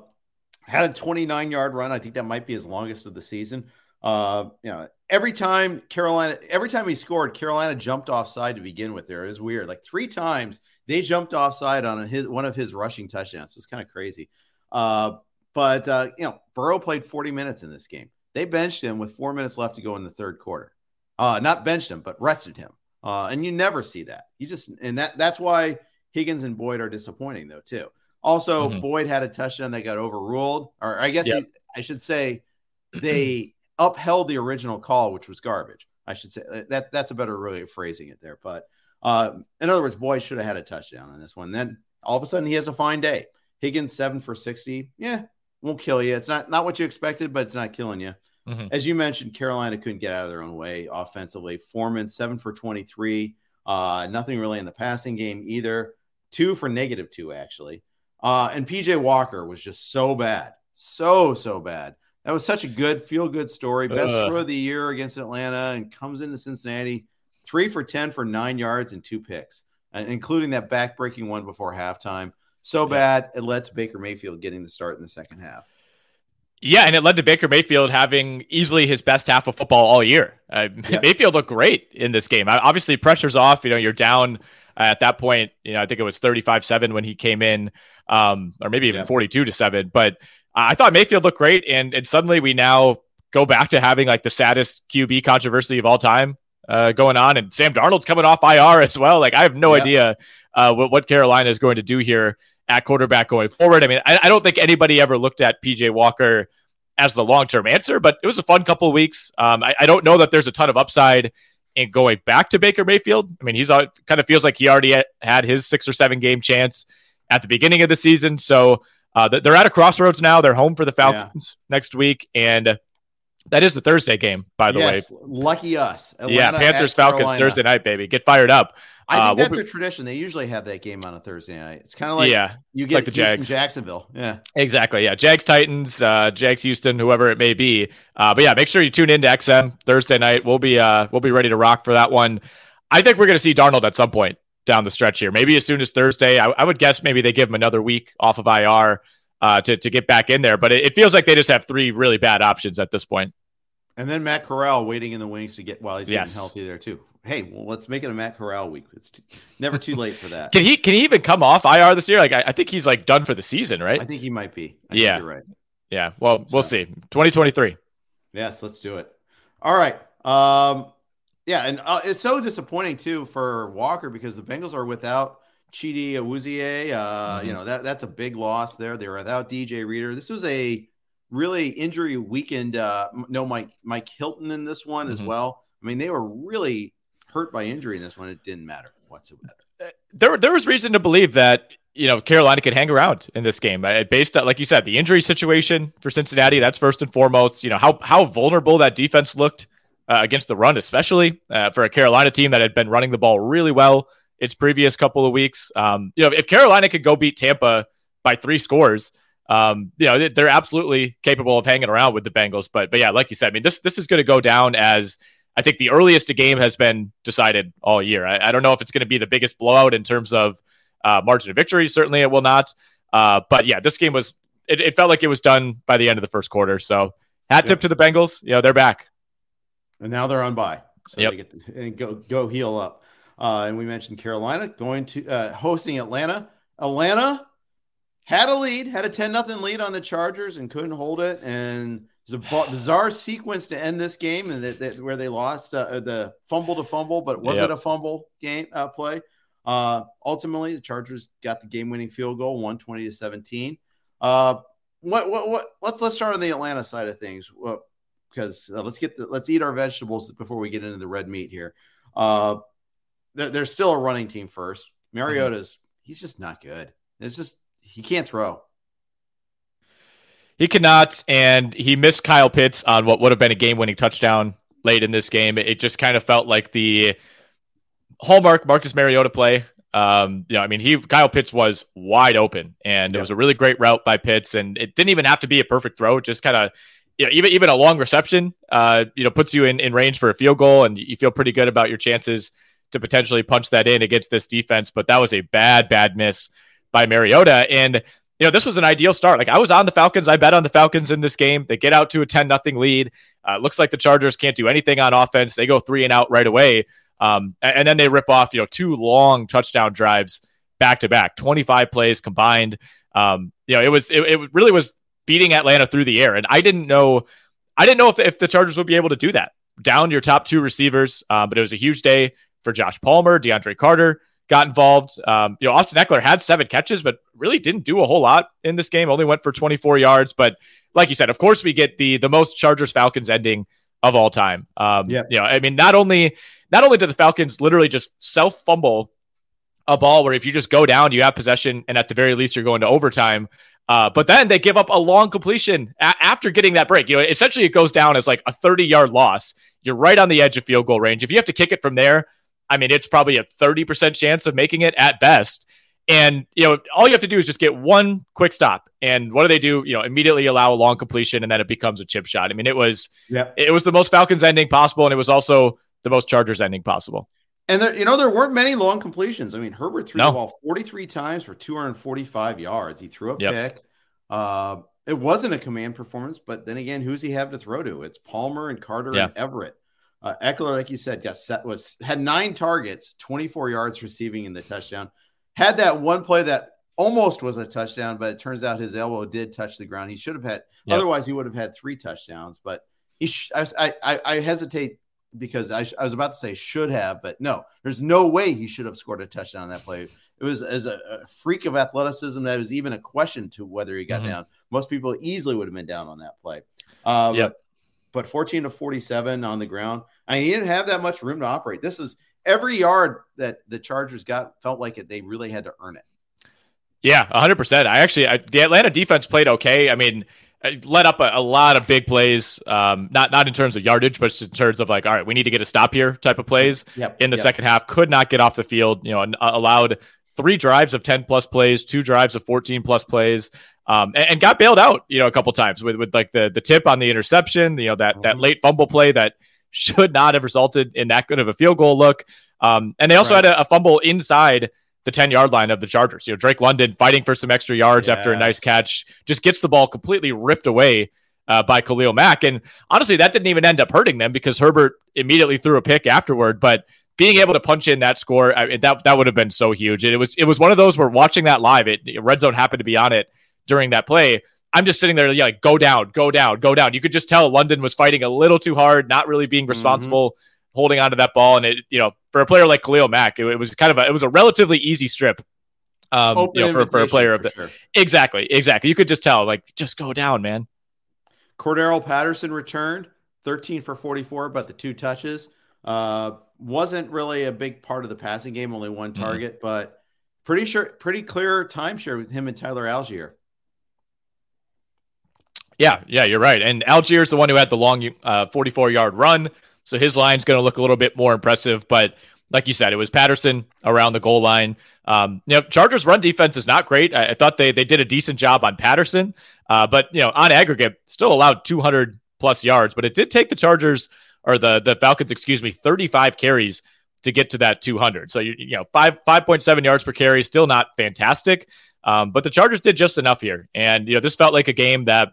[SPEAKER 2] had a 29 yard run. I think that might be his longest of the season. Uh, you know, every time Carolina, every time he scored, Carolina jumped offside to begin with. There is weird. Like three times they jumped offside on his one of his rushing touchdowns. It's kind of crazy. Uh, but uh, you know, Burrow played 40 minutes in this game. They benched him with four minutes left to go in the third quarter. Uh, not benched him, but rested him. Uh, and you never see that. You just and that that's why Higgins and Boyd are disappointing though too. Also, mm-hmm. Boyd had a touchdown that got overruled, or I guess yep. he, I should say they upheld the original call, which was garbage. I should say that that's a better way of phrasing it there. But uh, in other words, Boyd should have had a touchdown on this one. Then all of a sudden he has a fine day. Higgins seven for sixty. Yeah, won't kill you. It's not not what you expected, but it's not killing you. Mm-hmm. As you mentioned, Carolina couldn't get out of their own way offensively. Foreman seven for twenty three. Uh, nothing really in the passing game either. Two for negative two actually. Uh, and PJ Walker was just so bad, so so bad. That was such a good feel good story. Best uh. throw of the year against Atlanta, and comes into Cincinnati three for ten for nine yards and two picks, including that back breaking one before halftime so bad it led to Baker Mayfield getting the start in the second half.
[SPEAKER 3] Yeah, and it led to Baker Mayfield having easily his best half of football all year. Uh, yeah. Mayfield looked great in this game. Obviously, pressure's off. You know, you're down uh, at that point. You know, I think it was 35-7 when he came in, um, or maybe even 42 to seven. But I thought Mayfield looked great, and and suddenly we now go back to having like the saddest QB controversy of all time uh, going on, and Sam Darnold's coming off IR as well. Like I have no yeah. idea uh, what, what Carolina is going to do here at quarterback going forward. I mean, I, I don't think anybody ever looked at PJ Walker as the long term answer, but it was a fun couple of weeks. Um, I, I, don't know that there's a ton of upside in going back to Baker Mayfield. I mean, he's kind of feels like he already had his six or seven game chance at the beginning of the season. So uh, they're at a crossroads now. They're home for the Falcons yeah. next week, and that is the Thursday game, by the
[SPEAKER 2] yes,
[SPEAKER 3] way.
[SPEAKER 2] Lucky us.
[SPEAKER 3] Atlanta yeah, Panthers Falcons Thursday night, baby. Get fired up.
[SPEAKER 2] I think uh, that's we'll be, a tradition. They usually have that game on a Thursday night. It's kind of like
[SPEAKER 3] yeah,
[SPEAKER 2] you get
[SPEAKER 3] like the Jags,
[SPEAKER 2] Jacksonville. Yeah,
[SPEAKER 3] exactly. Yeah, Jags, Titans, uh, Jags, Houston, whoever it may be. Uh, but yeah, make sure you tune in to XM Thursday night. We'll be uh, we'll be ready to rock for that one. I think we're going to see Darnold at some point down the stretch here. Maybe as soon as Thursday. I, I would guess maybe they give him another week off of IR uh, to to get back in there. But it, it feels like they just have three really bad options at this point.
[SPEAKER 2] And then Matt Corral waiting in the wings to get while he's yes. getting healthy there too hey, well, let's make it a Matt Corral week. It's t- never too late for that.
[SPEAKER 3] can he can he even come off IR this year? Like I, I think he's like done for the season, right?
[SPEAKER 2] I think he might be. I
[SPEAKER 3] yeah,
[SPEAKER 2] you're right.
[SPEAKER 3] Yeah. Well, so, we'll see. 2023.
[SPEAKER 2] Yes, let's do it. All right. Um, yeah, and uh, it's so disappointing too for Walker because the Bengals are without Chidi Awuzie. Uh, mm-hmm. You know that that's a big loss there. They're without DJ Reader. This was a really injury weakened. Uh, no, Mike Mike Hilton in this one mm-hmm. as well. I mean, they were really hurt by injury in this one, it didn't matter whatsoever. Uh,
[SPEAKER 3] there, there was reason to believe that you know Carolina could hang around in this game, based on like you said, the injury situation for Cincinnati. That's first and foremost. You know how how vulnerable that defense looked uh, against the run, especially uh, for a Carolina team that had been running the ball really well its previous couple of weeks. Um, you know, if Carolina could go beat Tampa by three scores. Um, you know, they're absolutely capable of hanging around with the Bengals. But but yeah, like you said, I mean, this this is going to go down as I think the earliest a game has been decided all year. I, I don't know if it's going to be the biggest blowout in terms of uh, margin of victory. Certainly, it will not. Uh, but yeah, this game was. It, it, felt like it was done by the end of the first quarter. So hat tip to the Bengals. You know they're back,
[SPEAKER 2] and now they're on bye. So
[SPEAKER 3] yep.
[SPEAKER 2] they get to, and go go heal up. Uh, and we mentioned Carolina going to uh, hosting Atlanta. Atlanta had a lead, had a 10 nothing lead on the Chargers and couldn't hold it. And it's a bizarre sequence to end this game and that, that where they lost uh, the fumble to fumble, but it wasn't yep. a fumble game uh, play. Uh, ultimately, the Chargers got the game winning field goal, 120 to 17. Uh, what, what, what, let's, let's start on the Atlanta side of things. Well, because uh, let's get the, let's eat our vegetables before we get into the red meat here. Uh, they're, they're still a running team first. Mariota's, mm-hmm. he's just not good. It's just, he can't throw.
[SPEAKER 3] He cannot, and he missed Kyle Pitts on what would have been a game-winning touchdown late in this game. It just kind of felt like the hallmark Marcus Mariota play. Um, you know, I mean, he Kyle Pitts was wide open, and it was a really great route by Pitts, and it didn't even have to be a perfect throw. Just kind of, you know, even even a long reception, uh, you know, puts you in in range for a field goal, and you feel pretty good about your chances to potentially punch that in against this defense. But that was a bad, bad miss by Mariota, and you know, this was an ideal start. Like I was on the Falcons. I bet on the Falcons in this game. They get out to a 10 nothing lead. Uh, looks like the Chargers can't do anything on offense. They go three and out right away. Um, and, and, then they rip off, you know, two long touchdown drives back to back, 25 plays combined. Um, you know, it was, it, it really was beating Atlanta through the air. And I didn't know, I didn't know if, if the Chargers would be able to do that down your top two receivers. Um, but it was a huge day for Josh Palmer, DeAndre Carter got involved. Um, you know, Austin Ekeler had seven catches, but really didn't do a whole lot in this game. Only went for 24 yards. But like you said, of course, we get the the most Chargers Falcons ending of all time. Um, yeah. You know, I mean, not only not only did the Falcons literally just self fumble a ball where if you just go down, you have possession, and at the very least, you're going to overtime. Uh, but then they give up a long completion a- after getting that break. You know, essentially, it goes down as like a 30 yard loss. You're right on the edge of field goal range. If you have to kick it from there, I mean, it's probably a 30% chance of making it at best. And, you know, all you have to do is just get one quick stop. And what do they do? You know, immediately allow a long completion and then it becomes a chip shot. I mean, it was, yeah. it was the most Falcons ending possible. And it was also the most Chargers ending possible.
[SPEAKER 2] And there, you know, there weren't many long completions. I mean, Herbert threw no. the ball 43 times for 245 yards. He threw a yep. pick. Uh, it wasn't a command performance, but then again, who's he have to throw to? It's Palmer and Carter yeah. and Everett. Uh, Ekeler, like you said, got set was had nine targets, 24 yards receiving in the touchdown. Had that one play that almost was a touchdown, but it turns out his elbow did touch the ground. He should have had, yep. otherwise, he would have had three touchdowns. But he, sh- I, I, I, hesitate because I, sh- I, was about to say should have, but no, there's no way he should have scored a touchdown on that play. It was as a, a freak of athleticism that was even a question to whether he got mm-hmm. down. Most people easily would have been down on that play. Uh, yep. but 14 to 47 on the ground. I mean, he didn't have that much room to operate. This is every yard that the Chargers got felt like it. They really had to earn it.
[SPEAKER 3] Yeah, 100%. I actually, I, the Atlanta defense played okay. I mean, let up a, a, lot of big plays, um, not not in terms of yardage, but in terms of like, all right, we need to get a stop here type of plays yep, in the yep. second half. Could not get off the field. You know, uh, allowed three drives of 10 plus plays, two drives of 14 plus plays, um, and, and, got bailed out, you know, a couple times with, with like the, the tip on the interception, you know, that, mm-hmm. that late fumble play that should not have resulted in that good of a field goal look. Um, and they also right. had a, a, fumble inside the 10 yard line of the Chargers. You know, Drake London fighting for some extra yards yes. after a nice catch, just gets the ball completely ripped away uh, by Khalil Mack. And honestly, that didn't even end up hurting them because Herbert immediately threw a pick afterward. But being able to punch in that score, I that that would have been so huge. And it was it was one of those where watching that live, it Red Zone happened to be on it during that play. I'm just sitting there, yeah, like, go down, go down, go down. You could just tell London was fighting a little too hard, not really being mm-hmm. responsible, mm-hmm. holding onto that ball. And it, you know, for a player like Khalil Mack, it, it was kind of a, it was a relatively easy strip. Um, you know, for, for a player of the sure. exactly, exactly. You could just tell, like, just go down, man.
[SPEAKER 2] Cordarrelle Patterson returned 13 for 44, but the two touches uh, wasn't really a big part of the passing game. Only one mm-hmm. target, mm-hmm. but pretty sure, pretty clear timeshare with him and Tyler Allgeier.
[SPEAKER 3] Yeah, yeah, you're right. And Allgeier's the one who had the long uh, 44 yard run. So his line's going to look a little bit more impressive. But like you said, it was Patterson around the goal line. Um, you know, Chargers run defense is not great. I, I thought they they did a decent job on Patterson, uh, but you know, on aggregate, still allowed 200 plus yards. But it did take the Chargers or the the Falcons, excuse me, 35 carries to get to that 200. So you you know, five 5.7 yards per carry, still not fantastic. Um, but the Chargers did just enough here, and you know, this felt like a game that uh,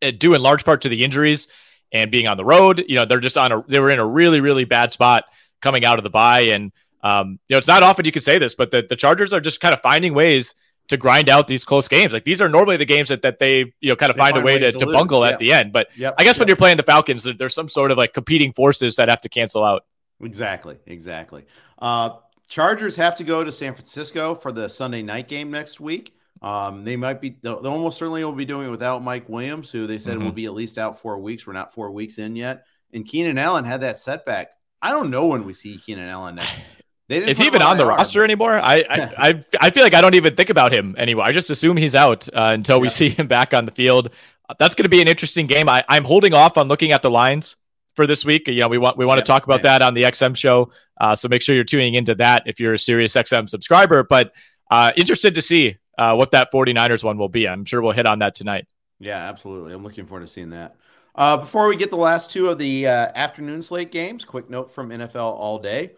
[SPEAKER 3] due in large part to the injuries and being on the road. You know, they're just on a they were in a really really bad spot coming out of the bye, and Um, you know, it's not often you can say this, but the, the Chargers are just kind of finding ways to grind out these close games. Like these are normally the games that, that they, you know, kind of find, find, a way to, to, to bungle at the end. But yep. I guess yep. when you're playing the Falcons, there's some sort of like competing forces that have to cancel out.
[SPEAKER 2] Exactly. Exactly. Uh, Chargers have to go to San Francisco for the Sunday night game next week. Um, they might be, they almost certainly will be doing it without Mike Williams, who they said mm-hmm. will be at least out four weeks. We're not four weeks in yet. And Keenan Allen had that setback. I don't know when we see Keenan Allen next.
[SPEAKER 3] Is he even on the roster anymore? I, I, I I feel like I don't even think about him anymore. I just assume he's out uh, until yeah. we see him back on the field. That's going to be an interesting game. I, I'm holding off on looking at the lines for this week. You know, we want we want yeah, to talk about that on the XM show. Uh, so make sure you're tuning into that if you're a serious XM subscriber. But uh, interested to see uh, what that 49ers one will be. I'm sure we'll hit on that tonight.
[SPEAKER 2] Yeah, absolutely. I'm looking forward to seeing that. Uh, before we get the last two of the uh, afternoon slate games, quick note from NFL All Day.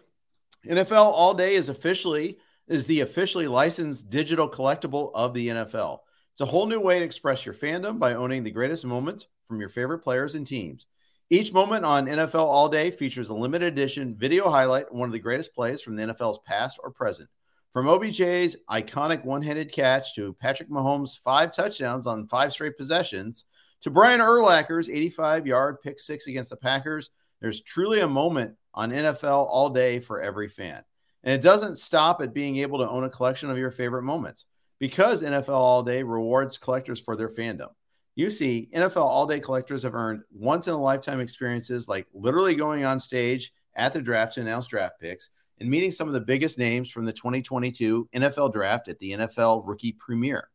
[SPEAKER 2] NFL All Day is officially is the officially licensed digital collectible of the NFL. It's a whole new way to express your fandom by owning the greatest moments from your favorite players and teams. Each moment on NFL All Day features a limited edition video highlight one of the greatest plays from the NFL's past or present. From OBJ's iconic one handed catch to Patrick Mahomes' five touchdowns on five straight possessions to Brian Urlacher's 85 yard pick six against the Packers, there's truly a moment on NFL all day for every fan. And it doesn't stop at being able to own a collection of your favorite moments because NFL All Day rewards collectors for their fandom. You see, NFL All Day collectors have earned once in a lifetime experiences like literally going on stage at the draft to announce draft picks and meeting some of the biggest names from the 2022 NFL draft at the NFL Rookie Premiere.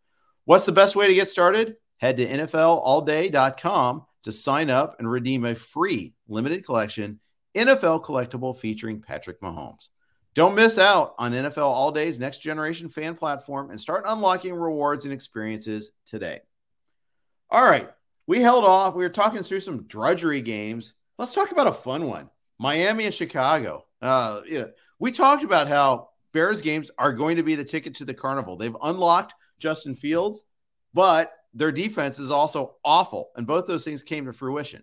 [SPEAKER 2] What's the best way to get started? Head to NFLAllDay.com to sign up and redeem a free limited collection NFL collectible featuring Patrick Mahomes. Don't miss out on NFL All Day's next generation fan platform and start unlocking rewards and experiences today. All right, we held off. We were talking through some drudgery games. Let's talk about a fun one Miami and Chicago. Uh, we talked about how Bears games are going to be the ticket to the carnival. They've unlocked Justin Fields, but their defense is also awful. And both those things came to fruition.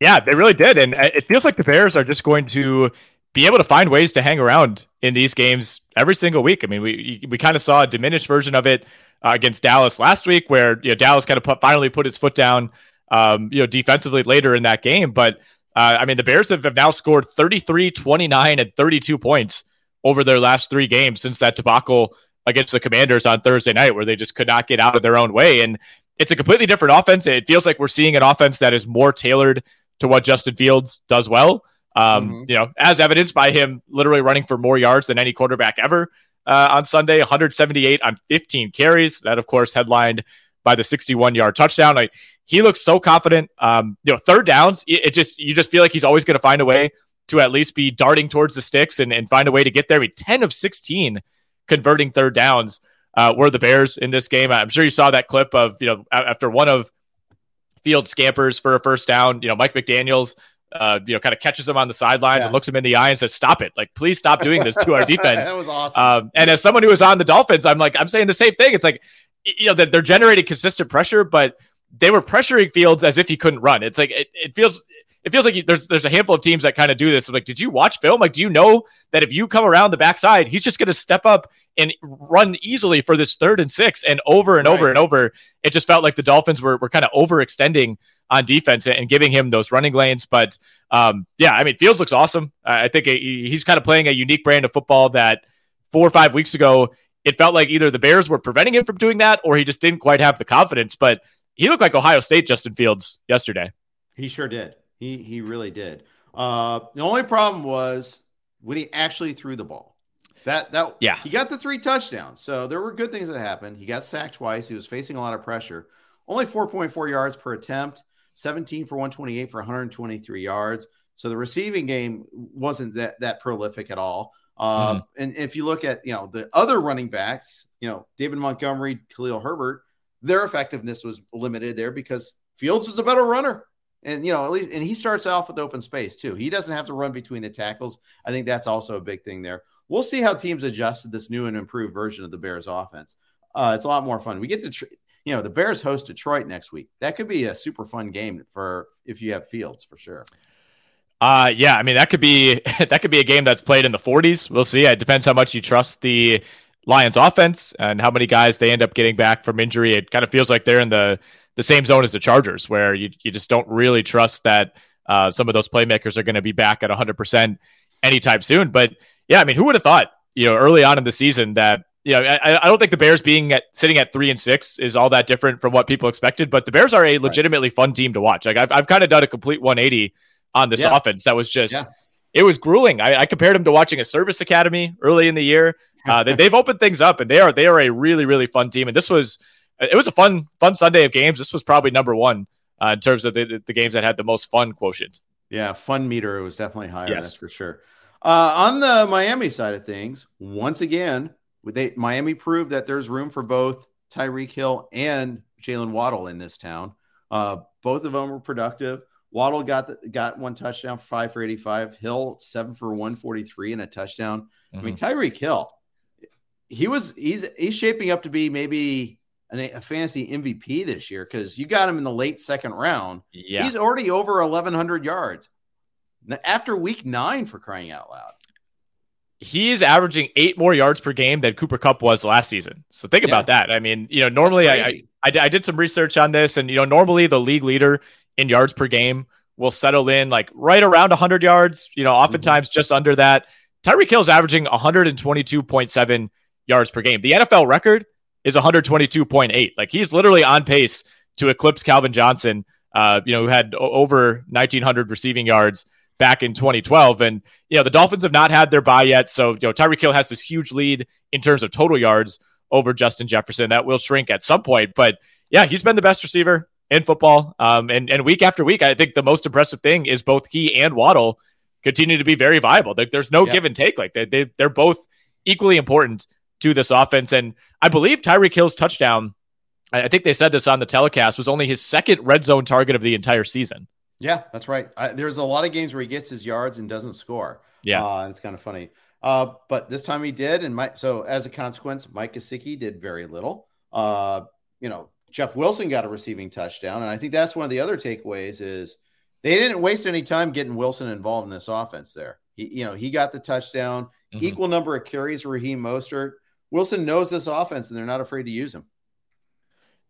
[SPEAKER 3] Yeah, they really did. And it feels like the Bears are just going to be able to find ways to hang around in these games every single week. I mean, we we kind of saw a diminished version of it uh, against Dallas last week, where you know Dallas kind of put, finally put its foot down, um, you know, defensively later in that game. But uh, I mean, the Bears have, have now scored 33, 29, and 32 points over their last three games since that debacle against the Commanders on Thursday night, where they just could not get out of their own way. And it's a completely different offense. It feels like we're seeing an offense that is more tailored to what Justin Fields does well. Um, mm-hmm. You know, as evidenced by him literally running for more yards than any quarterback ever uh, on Sunday, 178 on 15 carries. That, of course, headlined by the 61 yard touchdown. Like he looks so confident. Um, you know, third downs, it, it just you just feel like he's always going to find a way to at least be darting towards the sticks and, and find a way to get there. I mean, 10 of 16 converting third downs uh, were the Bears in this game. I'm sure you saw that clip of, you know, after one of field scampers for a first down. You know, Mike McDaniels, uh, you know, kind of catches him on the sidelines yeah. and looks him in the eye and says, "Stop it! Like, please stop doing this to our defense."
[SPEAKER 2] that was awesome.
[SPEAKER 3] Um, and as someone who was on the Dolphins, I'm like, I'm saying the same thing. It's like, you know, they're, they're generating consistent pressure, but they were pressuring Fields as if he couldn't run. It's like it, it feels it feels like there's there's a handful of teams that kind of do this. I'm like, did you watch film? Like, do you know that if you come around the backside, he's just going to step up and run easily for this third and six and over and right. over and over. It just felt like the Dolphins were were kind of overextending on defense and giving him those running lanes. But um, yeah, I mean, Fields looks awesome. I think he's kind of playing a unique brand of football that four or five weeks ago it felt like either the Bears were preventing him from doing that or he just didn't quite have the confidence. But he looked like Ohio State Justin Fields yesterday.
[SPEAKER 2] He sure did. He he really did. Uh, the only problem was when he actually threw the ball. That that
[SPEAKER 3] yeah,
[SPEAKER 2] he got the three touchdowns. So there were good things that happened. He got sacked twice. He was facing a lot of pressure. Only 4.4 yards per attempt, 17 for 128 for 123 yards. So the receiving game wasn't that that prolific at all. Uh, mm-hmm. And if you look at you know the other running backs, you know David Montgomery, Khalil Herbert, their effectiveness was limited there because Fields was a better runner. And you know, at least and he starts off with open space too. He doesn't have to run between the tackles. I think that's also a big thing there. We'll see how teams adjust to this new and improved version of the Bears offense. Uh, it's a lot more fun. We get to, tr- you know, the Bears host Detroit next week. That could be a super fun game for if you have Fields for sure.
[SPEAKER 3] Uh yeah, I mean that could be that could be a game that's played in the 40s. We'll see. It depends how much you trust the Lions offense and how many guys they end up getting back from injury. It kind of feels like they're in the the same zone as the Chargers, where you you just don't really trust that uh, some of those playmakers are going to be back at 100 percent anytime soon. But yeah, I mean, who would have thought you know early on in the season that you know, I, I, don't think the Bears being at sitting at three and six is all that different from what people expected. But the Bears are a legitimately fun team to watch. Like I've I've kind of done a complete 180 on this yeah. offense. That was just yeah. it was grueling. I, I, compared them to watching a service academy early in the year. Uh, they, have opened things up, and they are they are a really really fun team. And this was it was a fun fun Sunday of games. This was probably number one uh, in terms of the, the games that had the most fun quotient.
[SPEAKER 2] Yeah, fun meter It was definitely higher. Yes. That's for sure. Uh, on the Miami side of things, once again, they Miami proved that there's room for both Tyreek Hill and Jalen Waddle in this town. Uh, both of them were productive. Waddle got the, got one touchdown, five for 85. Hill seven for 143 and a touchdown. Mm-hmm. I mean, mm-hmm. Tyreek Hill, he was he's he's shaping up to be maybe an, a fantasy MVP this year because you got him in the late second round. Yeah, he's already over 1,100 yards after week nine for crying out loud
[SPEAKER 3] he is averaging eight more yards per game than Cooper Kupp was last season. So think yeah. about that. I mean, you know, normally I, I, I did some research on this, and you know, normally the league leader in yards per game will settle in like right around 100 yards. You know, oftentimes mm-hmm. just under that. Tyreek Hill is averaging 122.7 yards per game. The NFL record is 122.8. Like he's literally on pace to eclipse Calvin Johnson. Uh, you know, who had over 1,900 receiving yards back in 2012. And, you know, the Dolphins have not had their bye yet. So, you know, Tyreek Hill has this huge lead in terms of total yards over Justin Jefferson. That will shrink at some point. But yeah, he's been the best receiver in football. Um, and, and week after week, I think the most impressive thing is both he and Waddle continue to be very viable. There's no yeah. give and take. Like they, they, they're both equally important to this offense. And I believe Tyreek Hill's touchdown, I think they said this on the telecast, was only his second red zone target of the entire season.
[SPEAKER 2] Yeah, that's right. I, there's a lot of games where he gets his yards and doesn't score.
[SPEAKER 3] Yeah,
[SPEAKER 2] uh, it's kind of funny. Uh, but this time he did, and Mike. So as a consequence, Mike Gesicki did very little. Uh, you know, Jeff Wilson got a receiving touchdown, and I think that's one of the other takeaways is they didn't waste any time getting Wilson involved in this offense. There, he, you know, he got the touchdown, mm-hmm. equal number of carries. Raheem Mostert. Wilson knows this offense, and they're not afraid to use him.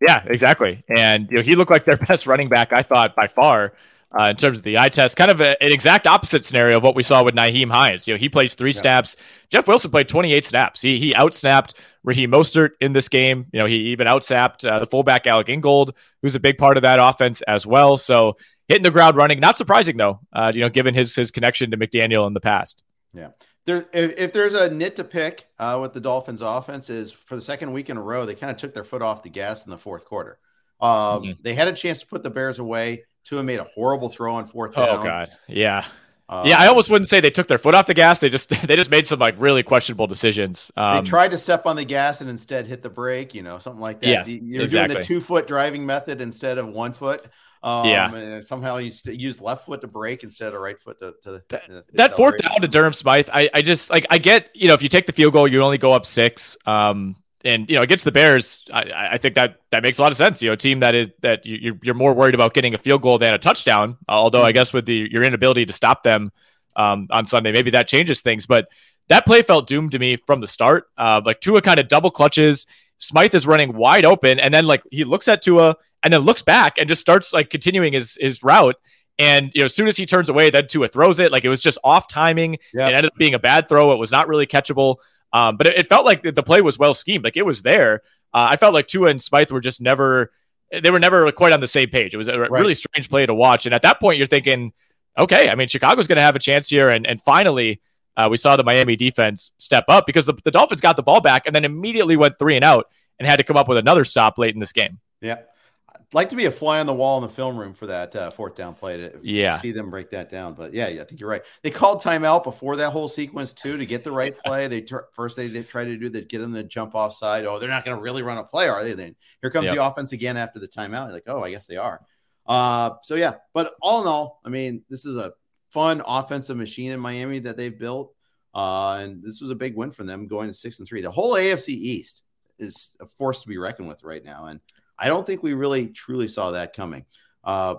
[SPEAKER 3] Yeah, exactly. And you know, he looked like their best running back, I thought, by far uh, in terms of the eye test. Kind of a, an exact opposite scenario of what we saw with Nyheim Hines. You know, he plays three yeah. snaps. Jeff Wilson played 28 snaps. He he outsnapped Raheem Mostert in this game. You know, he even outsnapped uh, the fullback Alec Ingold, who's a big part of that offense as well. So hitting the ground running, not surprising though. Uh, you know, given his his connection to McDaniel in the past.
[SPEAKER 2] Yeah. There, if, if there's a nit to pick uh, with the Dolphins offense is for the second week in a row, they kind of took their foot off the gas in the fourth quarter. Um, mm-hmm. They had a chance to put the Bears away. Tua made a horrible throw on fourth oh,
[SPEAKER 3] down. Oh God, yeah. Um, yeah, I almost wouldn't say they took their foot off the gas. They just they just made some like really questionable decisions.
[SPEAKER 2] Um, they tried to step on the gas and instead hit the brake. You know, something like that.
[SPEAKER 3] Yes,
[SPEAKER 2] You're
[SPEAKER 3] exactly.
[SPEAKER 2] doing the two foot driving method instead of one foot. Um, yeah. somehow you st- used left foot to brake instead of right foot to. to
[SPEAKER 3] that, that fourth down to Durham Smythe, I, I just like I get you know if you take the field goal you only go up six. Um, and you know against the Bears, I, I, think that that makes a lot of sense. You know, a team that is that you, you're more worried about getting a field goal than a touchdown. Although I guess with the your inability to stop them um, on Sunday, maybe that changes things. But that play felt doomed to me from the start. Uh, like Tua kind of double clutches. Smythe is running wide open, and then like he looks at Tua and then looks back and just starts like continuing his his route. And you know, as soon as he turns away, then Tua throws it. Like it was just off timing. Yep. It ended up being a bad throw. It was not really catchable. Um, but it, it, felt like the play was well schemed. Like it was there. Uh, I felt like Tua and Smythe were just never, they were never quite on the same page. It was a right. really strange play to watch. And at that point, you're thinking, okay, I mean, Chicago's going to have a chance here. And, and finally, uh, we saw the Miami defense step up because the, the Dolphins got the ball back and then immediately went three and out and had to come up with another stop late in this game.
[SPEAKER 2] Yeah like to be a fly on the wall in the film room for that uh, fourth down play to
[SPEAKER 3] yeah.
[SPEAKER 2] see them break that down. But yeah, yeah, I think you're right. They called timeout before that whole sequence too to get the right play. They t- first they did try to do that, get them to jump off side. Oh, they're not going to really run a play, are they? Then here comes yep. the offense again after the timeout. You're like, oh, I guess they are. Uh, so yeah, but all in all, I mean, this is a fun offensive machine in Miami that they've built. Uh, and this was a big win for them going to six and three. The whole AFC East is a force to be reckoned with right now. And I don't think we really truly saw that coming. Uh,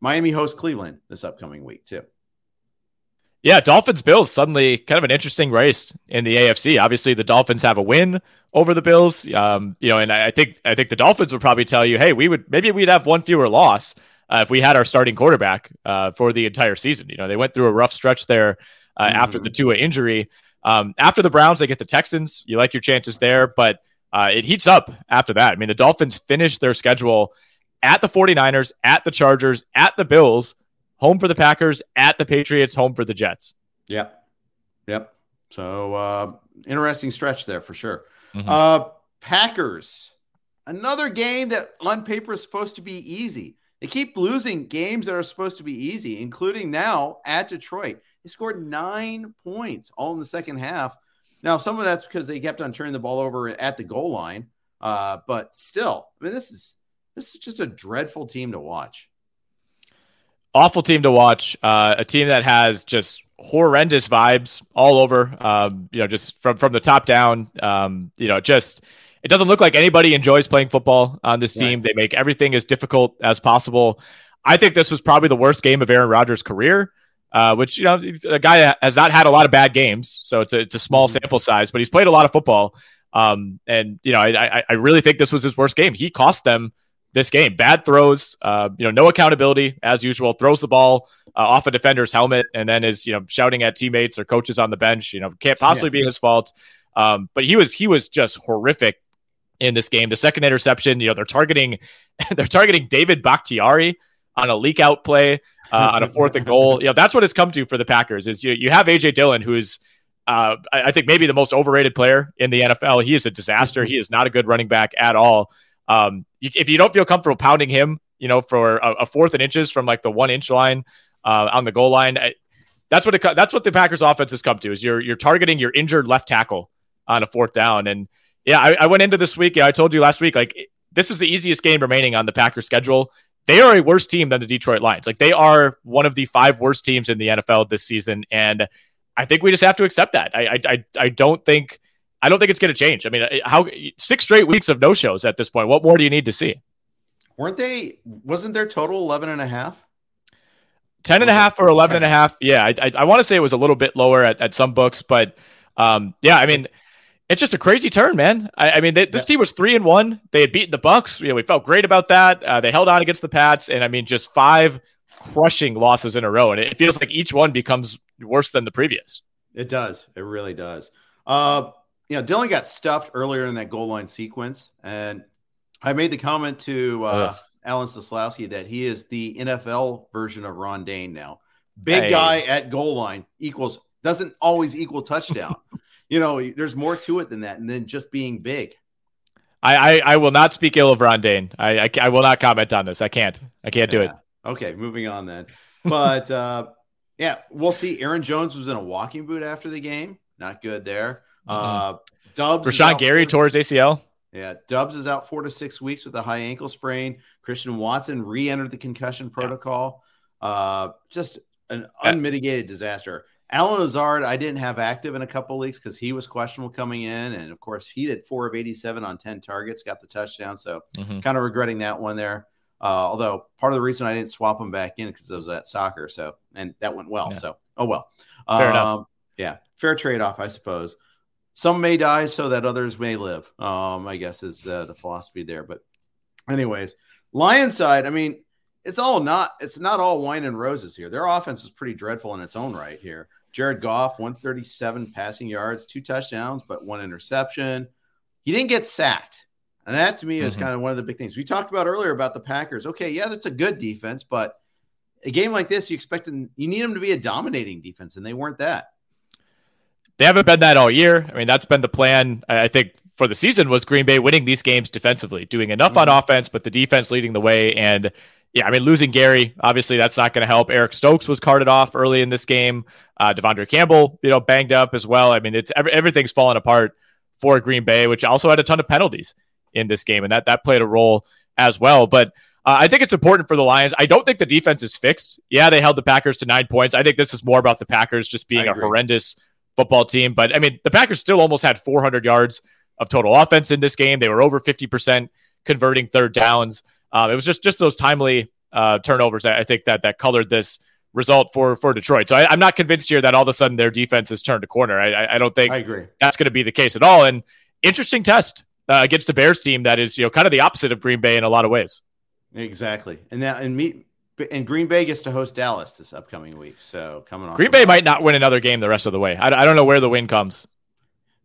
[SPEAKER 2] Miami hosts Cleveland this upcoming week too.
[SPEAKER 3] Yeah, Dolphins Bills suddenly kind of an interesting race in the AFC. Obviously, the Dolphins have a win over the Bills. Um, you know, and I think I think the Dolphins would probably tell you, hey, we would maybe we'd have one fewer loss uh, if we had our starting quarterback uh, for the entire season. You know, they went through a rough stretch there uh, mm-hmm. after the Tua injury. Um, after the Browns, they get the Texans. You like your chances there, but uh, it heats up after that. I mean, the Dolphins finished their schedule at the 49ers, at the Chargers, at the Bills, home for the Packers, at the Patriots, home for the Jets.
[SPEAKER 2] Yep. Yep. So uh, interesting stretch there for sure. Mm-hmm. Uh, Packers, another game that on paper is supposed to be easy. They keep losing games that are supposed to be easy, including now at Detroit. They scored nine points all in the second half. Now, some of that's because they kept on turning the ball over at the goal line. Uh, but still, I mean, this is this is just a dreadful team to watch.
[SPEAKER 3] Awful team to watch. Uh, a team that has just horrendous vibes all over. Um, you know, just from from the top down. Um, you know, just it doesn't look like anybody enjoys playing football on this team. They make everything as difficult as possible. I think this was probably the worst game of Aaron Rodgers' career. Uh, which you know, a guy that has not had a lot of bad games, so it's a it's a small mm-hmm. sample size, but he's played a lot of football. Um, and you know, I I really think this was his worst game. He cost them this game. Bad throws, uh, you know, no accountability as usual. Throws the ball uh, off a defender's helmet and then is you know shouting at teammates or coaches on the bench. You know, can't possibly yeah. be his fault. Um, but he was he was just horrific in this game. The second interception, you know, they're targeting they're targeting David Bakhtiari on a leak out play uh, on a fourth and goal. You know, that's what it's come to for the Packers. Is you you have AJ Dillon who's uh, I, think maybe the most overrated player in the NFL. He is a disaster. He is not a good running back at all. Um, if you don't feel comfortable pounding him, you know, for a, a fourth and inches from like the one inch line uh, on the goal line, I, that's what it, that's what the Packers offense has come to is you're you're targeting your injured left tackle on a fourth down. And yeah, I, I went into this week. Yeah, I told you last week, like this is the easiest game remaining on the Packers schedule. They are a worse team than the Detroit Lions. Like they are one of the five worst teams in the NFL this season, and I think we just have to accept that. I I I don't think I don't think it's going to change. I mean, how six straight weeks of no shows at this point. What more do you need to see?
[SPEAKER 2] Weren't they? Wasn't their total 11 and a half?
[SPEAKER 3] 10 and a half or 11 and a half. Yeah. I, I, I want to say it was a little bit lower at, at some books, but um, yeah, I mean, it's just a crazy turn, man. I, I mean, they, this yeah. team was three and one. They had beaten the Bucs. You know, we felt great about that. Uh, they held on against the Pats, and I mean, just five crushing losses in a row, and it feels like each one becomes worse than the previous.
[SPEAKER 2] It does. It really does. Uh, you know, Dillon got stuffed earlier in that goal line sequence, and I made the comment to uh, Alan Seslowsky that he is the NFL version of Ron Dayne now. Big hey. guy at goal line equals doesn't always equal touchdown. You know, there's more to it than that, and then just being big.
[SPEAKER 3] I, I, I will not speak ill of Ron Dayne. I, I, I will not comment on this. I can't. I can't yeah. do it.
[SPEAKER 2] Okay, moving on then. But uh, yeah, we'll see. Aaron Jones was in a walking boot after the game. Not good there. Uh, mm-hmm. Doubs.
[SPEAKER 3] Rashan Gary towards ACL.
[SPEAKER 2] Yeah, Doubs is out four to six weeks with a high ankle sprain. Christian Watson re-entered the concussion protocol. Yeah. Uh, just an unmitigated disaster. Allen Lazard, I didn't have active in a couple leagues because he was questionable coming in, and of course he did four of eighty-seven on ten targets, got the touchdown. So mm-hmm. kind of regretting that one there. Uh, although part of the reason I didn't swap him back in because it was at soccer, so and that went well. Yeah. So oh well.
[SPEAKER 3] Fair um, enough.
[SPEAKER 2] Yeah, fair trade-off, I suppose some may die so that others may live. Um, I guess is uh, the philosophy there. But, anyways, Lions side, I mean, it's all not it's not all wine and roses here. Their offense is pretty dreadful in its own right here. Jared Goff, 137 passing yards, two touchdowns, but one interception. He didn't get sacked. And that to me is mm-hmm. kind of one of the big things. We talked about earlier about the Packers. Okay, yeah, that's a good defense, but a game like this, you expect them, you need them to be a dominating defense, and they weren't that.
[SPEAKER 3] They haven't been that all year. I mean, that's been the plan. I think for the season was Green Bay winning these games defensively, doing enough mm-hmm. on offense, but the defense leading the way. And yeah, I mean, losing Gary, obviously that's not going to help. Eric Stokes was carted off early in this game. Uh, De'Vondre Campbell, you know, banged up as well. I mean, it's every, everything's falling apart for Green Bay, which also had a ton of penalties in this game, and that that played a role as well. But uh, I think it's important for the Lions. I don't think the defense is fixed. Yeah, they held the Packers to nine points. I think this is more about the Packers just being a horrendous football team. But I mean, the Packers still almost had 400 yards of total offense in this game. They were over 50% converting third downs. Um, it was just just those timely uh, turnovers. That I think that that colored this result for for Detroit. So I, am not convinced here that all of a sudden their defense has turned a corner. I, I don't think
[SPEAKER 2] I agree
[SPEAKER 3] that's going to be the case at all. And interesting test uh, against the Bears team that is you know kind of the opposite of Green Bay in a lot of ways.
[SPEAKER 2] Exactly, and now and meet and Green Bay gets to host Dallas this upcoming week. So coming on,
[SPEAKER 3] Green Bay might not win another game the rest of the way. I, I don't know where the win comes.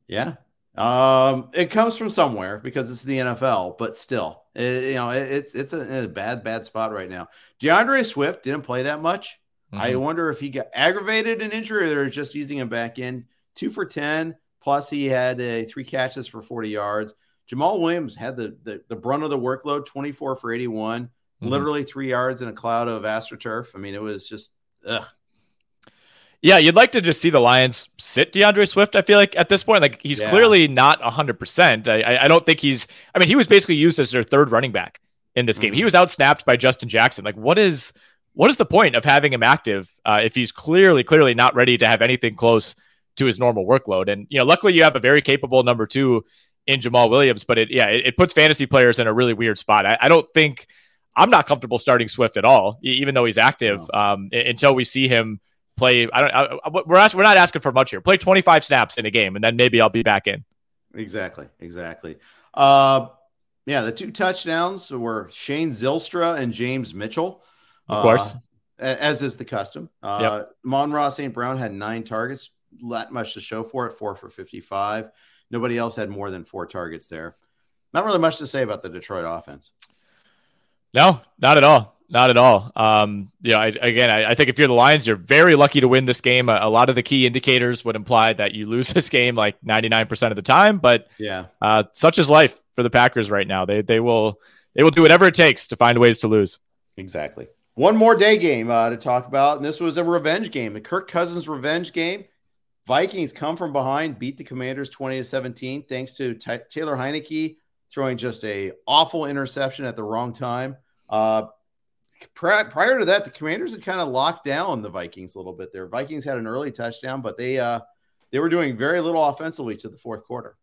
[SPEAKER 2] Yeah, um, it comes from somewhere because it's the NFL, but still, it, you know, it, it's it's a, a, bad bad spot right now. D'Andre Swift didn't play that much. Mm-hmm. I wonder if he got aggravated an injury or they're just using him back in. Two for ten, plus he had a three catches for forty yards. Jamaal Williams had the, the, the brunt of the workload, 24 for 81, mm-hmm. literally three yards in a cloud of astroturf. I mean, it was just, ugh.
[SPEAKER 3] Yeah, you'd like to just see the Lions sit D'Andre Swift. I feel like at this point, like he's yeah. clearly not 100%. I, I don't think he's, I mean, he was basically used as their third running back in this game. Mm-hmm. He was outsnapped by Justin Jackson. Like, what is, what is the point of having him active uh, if he's clearly, clearly not ready to have anything close to his normal workload? And, you know, luckily you have a very capable number two in Jamaal Williams, but it yeah, it, it puts fantasy players in a really weird spot. I, I, don't think I'm not comfortable starting Swift at all, even though he's active. No. Um, until we see him play, I don't. I, we're ask, we're not asking for much here. Play 25 snaps in a game, and then maybe I'll be back in.
[SPEAKER 2] Exactly, exactly. Uh, yeah, the two touchdowns were Shane Zylstra and James Mitchell.
[SPEAKER 3] Of course. Uh,
[SPEAKER 2] as is the custom. Uh, yep. Amon-Ra St. Brown had nine targets, not much to show for it, four for 55. Nobody else had more than four targets there. Not really much to say about the Detroit offense.
[SPEAKER 3] No, not at all. Not at all. Um, yeah, I, again, I, I, think if you're the Lions, you're very lucky to win this game. A, a, lot of the key indicators would imply that you lose this game like 99% of the time. But
[SPEAKER 2] yeah,
[SPEAKER 3] uh, such is life for the Packers right now. They they will they will do whatever it takes to find ways to lose.
[SPEAKER 2] Exactly. One more day game uh, to talk about, and this was a revenge game, the Kirk Cousins revenge game. Vikings come from behind, beat the Commanders 20 to 17, thanks to T- Taylor Heinicke throwing just a awful interception at the wrong time. Uh, prior to that, the Commanders had kind of locked down the Vikings a little bit there. Vikings had an early touchdown, but they uh, they were doing very little offensively to the fourth quarter.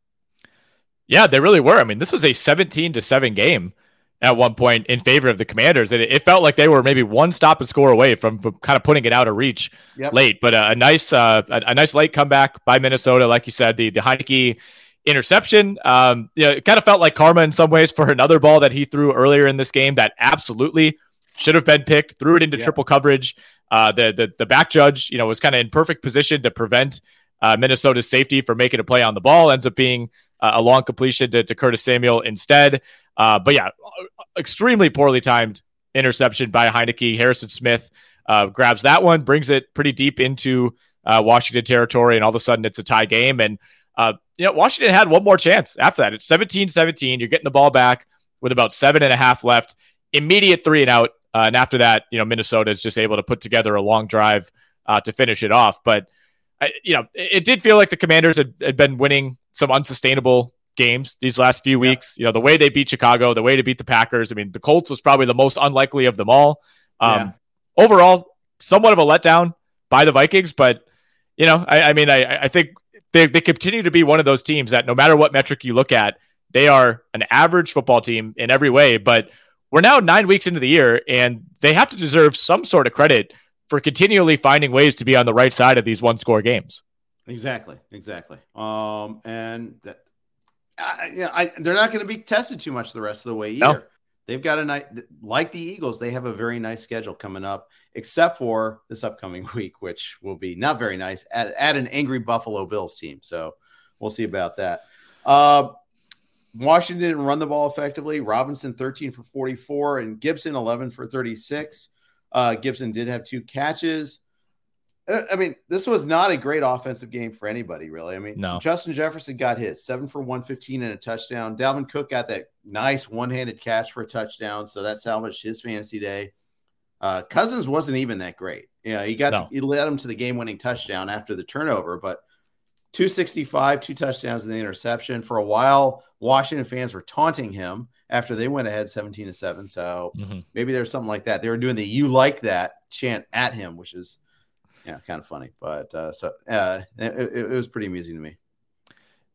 [SPEAKER 3] Yeah, they really were. I mean, this was a 17 to 7 game at one point in favor of the Commanders. And it, felt like they were maybe one stop and score away from, from kind of putting it out of reach yep. late. But a, a nice uh, a, a, nice late comeback by Minnesota, like you said, the the Heinicke interception. Um, you know, it kind of felt like karma in some ways for another ball that he threw earlier in this game that absolutely should have been picked. Threw it into yep. triple coverage. Uh, the the the back judge, you know, was kind of in perfect position to prevent uh, Minnesota's safety from making a play on the ball. Ends up being uh, a long completion to, to Curtis Samuel instead. Uh, but yeah, extremely poorly timed interception by Heinicke. Harrison Smith uh, grabs that one, brings it pretty deep into uh, Washington territory, and all of a sudden it's a tie game. And, uh, you know, Washington had one more chance after that. It's 17 17. You're getting the ball back with about seven and a half left. Immediate three and out. Uh, and after that, you know, Minnesota is just able to put together a long drive uh, to finish it off. But, you know, it, it, did feel like the Commanders had, had been winning some unsustainable games these last few weeks. Yeah. You know, the way they beat Chicago, the way to beat the Packers. I mean, the Colts was probably the most unlikely of them all. Um, yeah. Overall, somewhat of a letdown by the Vikings, but you know, I, I mean, I, I think they, they continue to be one of those teams that no matter what metric you look at, they are an average football team in every way. But we're now nine weeks into the year, and they have to deserve some sort of credit for continually finding ways to be on the right side of these one score games.
[SPEAKER 2] Exactly, exactly. Um, and that, I, know, I, they're not going to be tested too much the rest of the way either. No. They've got a nice, like the Eagles, they have a very nice schedule coming up, except for this upcoming week, which will be not very nice at, at an angry Buffalo Bills team. So we'll see about that. Uh, Washington didn't run the ball effectively. Robinson 13 for 44 and Gibson 11 for 36. Uh, Gibson did have two catches. Uh, I mean, this was not a great offensive game for anybody, really. I mean,
[SPEAKER 3] no.
[SPEAKER 2] Justin Jefferson got hit seven for 115 and a touchdown. Dalvin Cook got that nice one handed catch for a touchdown. So that salvaged his fancy day. Uh, Cousins wasn't even that great. You know, he got, no. he led him to the game winning touchdown after the turnover, but 265, two touchdowns and the interception. For a while, Washington fans were taunting him after they went ahead 17 to 7. So mm-hmm. maybe there's something like that. They were doing the you like that chant at him, which is yeah, kind of funny. But uh, so uh, it, it, was pretty amusing to me.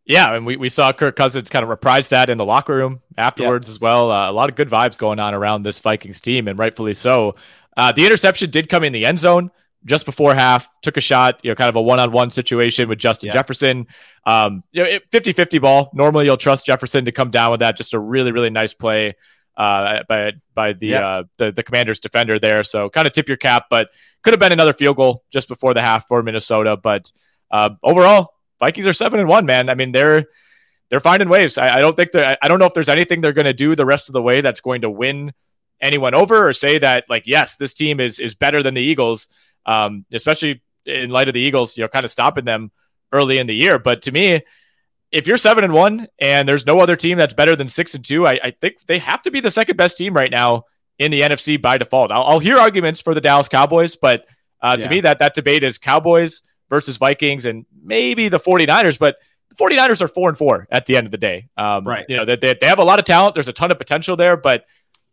[SPEAKER 3] Yeah, and we, we saw Kirk Cousins kind of reprise that in the locker room afterwards yep. as well. Uh, a lot of good vibes going on around this Vikings team, and rightfully so. Uh, the interception did come in the end zone, just before half, took a shot, you know, kind of a one on one situation with Justin yeah. Jefferson. Um, you know, 50 50 ball. Normally you'll trust Jefferson to come down with that. Just a really, really nice play uh, by by the, yeah. uh, the the Commanders defender there. So kind of tip your cap, but could have been another field goal just before the half for Minnesota. But uh, overall, Vikings are seven and one. Man, I mean they're they're finding ways. I, I don't think they're. I don't know if there's anything they're going to do the rest of the way that's going to win anyone over or say that like yes, this team is is better than the Eagles. Um, especially in light of the Eagles, you know, kind of stopping them early in the year. But to me, if you're seven and one and there's no other team that's better than six and two, I, I think they have to be the second best team right now in the NFC by default. I'll, I'll hear arguments for the Dallas Cowboys, but uh, to yeah. me, that that debate is Cowboys versus Vikings and maybe the 49ers, but the 49ers are four and four at the end of the day. Um, right. You know, they, they, they have a lot of talent. There's a ton of potential there, but,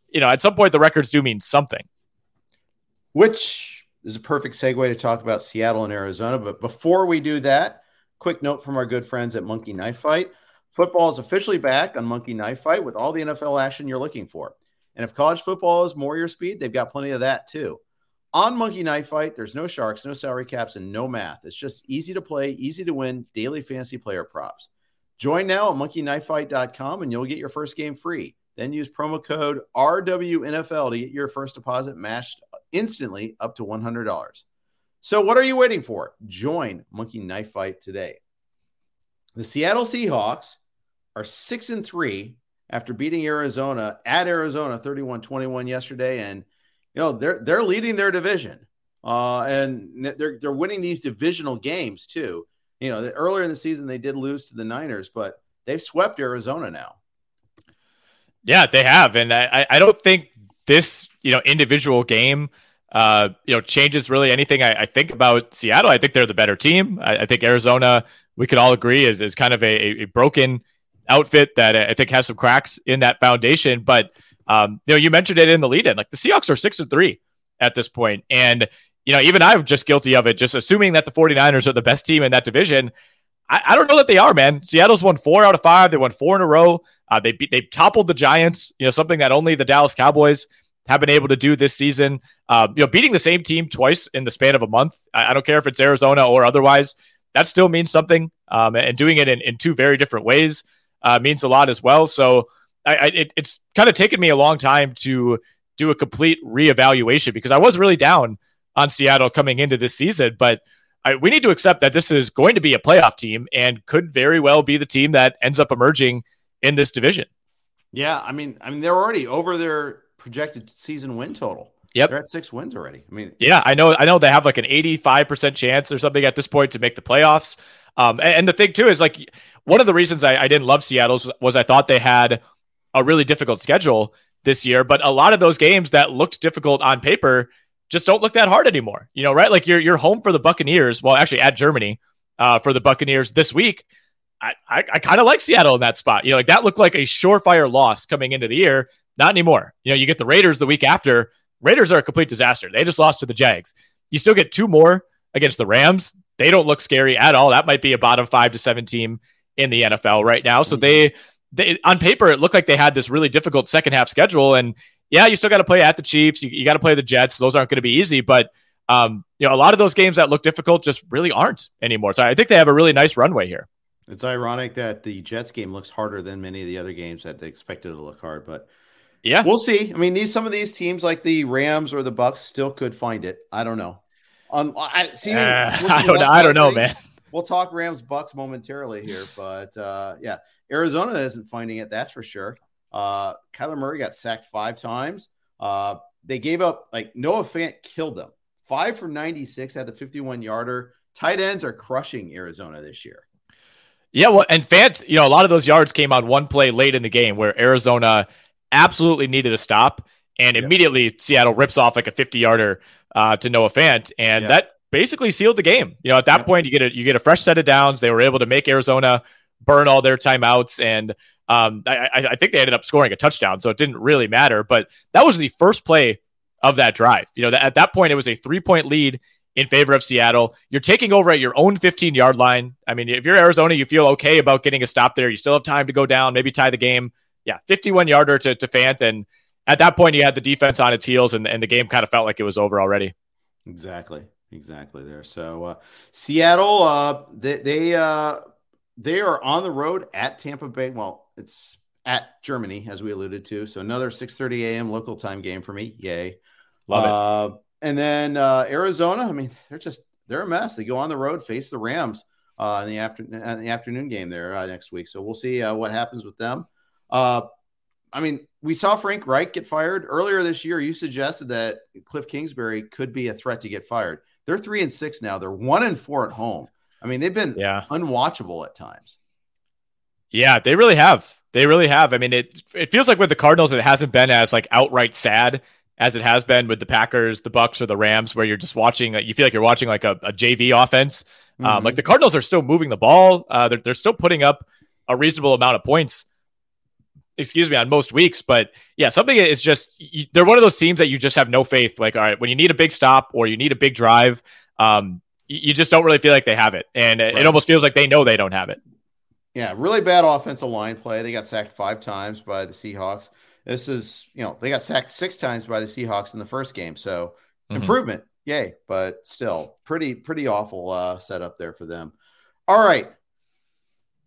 [SPEAKER 3] you know, at some point the records do mean something.
[SPEAKER 2] Which is a perfect segue to talk about Seattle and Arizona. But before we do that, Quick note from our good friends at Monkey Knife Fight. Football is officially back on Monkey Knife Fight with all the NFL action you're looking for. And if college football is more your speed, they've got plenty of that too. On Monkey Knife Fight, there's no sharks, no salary caps, and no math. It's just easy to play, easy to win, daily fantasy player props. Join now at monkeyknifefight.com and you'll get your first game free. Then use promo code RWNFL to get your first deposit matched instantly up to $100. So, what are you waiting for? Join Monkey Knife Fight today. The Seattle Seahawks are six and three after beating Arizona at Arizona 31 21 yesterday. And, you know, they're, they're leading their division. Uh, and they're, they're winning these divisional games too. You know, earlier in the season, they did lose to the Niners, but they've swept Arizona now.
[SPEAKER 3] Yeah, they have. And I, I don't think this, you know, individual game uh, you know, changes really anything I, I, think about Seattle. I think they're the better team. I, I, think Arizona, we could all agree, is is kind of a, a, broken outfit that I think has some cracks in that foundation. But um, you know, you mentioned it in the lead in. Like the Seahawks are six and three at this point. And, you know, even I'm just guilty of it, just assuming that the 49ers are the best team in that division. I, I don't know that they are, man. Seattle's won four out of five. They won four in a row. Uh, they they toppled the Giants, you know, something that only the Dallas Cowboys have been able to do this season. Uh, you know, beating the same team twice in the span of a month. I, I, don't care if it's Arizona or otherwise. That still means something. Um, and doing it in, in two very different ways uh, means a lot as well. So I, I, it, it's kind of taken me a long time to do a complete reevaluation because I was really down on Seattle coming into this season, but I, we need to accept that this is going to be a playoff team and could very well be the team that ends up emerging in this division.
[SPEAKER 2] Yeah, I mean, I mean, they're already over their projected season win total.
[SPEAKER 3] Yep.
[SPEAKER 2] They're at six wins already. I mean,
[SPEAKER 3] yeah, I know. I know they have like an 85% chance or something at this point to make the playoffs. Um, and, and, the thing too is like one of the reasons I, I didn't love Seattle's was, was I thought they had a really difficult schedule this year, but a lot of those games that looked difficult on paper just don't look that hard anymore. You know, right? Like you're you're home for the Buccaneers. Well, actually at Germany uh, for the Buccaneers this week. I, I, I kind of like Seattle in that spot. You know, like that looked like a surefire loss coming into the year. Not anymore. You know, you get the Raiders the week after. Raiders are a complete disaster. They just lost to the Jags. You still get two more against the Rams. They don't look scary at all. That might be a bottom five to seven team in the NFL right now. So they, they on paper, it looked like they had this really difficult second half schedule. And yeah, you still got to play at the Chiefs. You, you got to play the Jets. Those aren't going to be easy, but um, you know, a lot of those games that look difficult just really aren't anymore. So I think they have a really nice runway here.
[SPEAKER 2] It's ironic that the Jets game looks harder than many of the other games that they expected to look hard, but
[SPEAKER 3] yeah,
[SPEAKER 2] we'll see. I mean, these some of these teams like the Rams or the Bucs still could find it. I don't know. On I see. Uh,
[SPEAKER 3] I don't. I don't know, man.
[SPEAKER 2] We'll talk Rams Bucs momentarily here, but uh, yeah, Arizona isn't finding it. That's for sure. Uh, Kyler Murray got sacked five times. Uh, they gave up like Noah Fant killed them. Five for ninety six at the fifty one yarder. Tight ends are crushing Arizona this year.
[SPEAKER 3] Yeah, well, and Fant, you know, a lot of those yards came on one play late in the game where Arizona absolutely needed a stop. And yep. immediately Seattle rips off like a 50 yarder uh, to Noah Fant. And yep. that basically sealed the game. You know, at that yep. point, you get a you get a fresh set of downs. They were able to make Arizona burn all their timeouts, and um, I, I, think they ended up scoring a touchdown, so it didn't really matter. But that was the first play of that drive. You know, at that point, it was a three point lead in favor of Seattle. You're taking over at your own 15 yard line. I mean, if you're Arizona, you feel okay about getting a stop there. You still have time to go down, maybe tie the game yeah, 51 yarder to, to Fant. And at that point, you had the defense on its heels, and, and the game kind of felt like it was over already.
[SPEAKER 2] Exactly. exactly there. So uh, Seattle, uh, they they uh, they are on the road at Tampa Bay. Well, it's at Germany, as we alluded to. So another 6:30 a.m. local time game for me. Yay,
[SPEAKER 3] love it.
[SPEAKER 2] Uh, and then uh, Arizona. I mean, they're just they're a mess. They go on the road, face the Rams uh, in the afternoon in the afternoon game there uh, next week. So we'll see uh, what happens with them. Uh, I mean, we saw Frank Reich get fired earlier this year. You suggested that Cliff Kingsbury could be a threat to get fired. They're three and six now. They're one and four at home. I mean, they've been
[SPEAKER 3] yeah.
[SPEAKER 2] unwatchable at times.
[SPEAKER 3] Yeah, they really have. They really have. I mean, it it feels like with the Cardinals, it hasn't been as like outright sad as it has been with the Packers, the Bucs, or the Rams, where you're just watching. You feel like you're watching like a, a JV offense. Um, mm-hmm. Um, like the Cardinals are still moving the ball. Uh, they're they're still putting up a reasonable amount of points. Excuse me, on most weeks, but yeah, something is just you, they're one of those teams that you just have no faith. Like, all right, when you need a big stop or you need a big drive, um, you, you just don't really feel like they have it, and right. it almost feels like they know they don't have it.
[SPEAKER 2] Yeah, really bad offensive line play. They got sacked five times by the Seahawks. This is, you know, they got sacked six times by the Seahawks in the first game. So mm-hmm. improvement, yay, but still pretty, pretty awful uh, setup there for them. All right.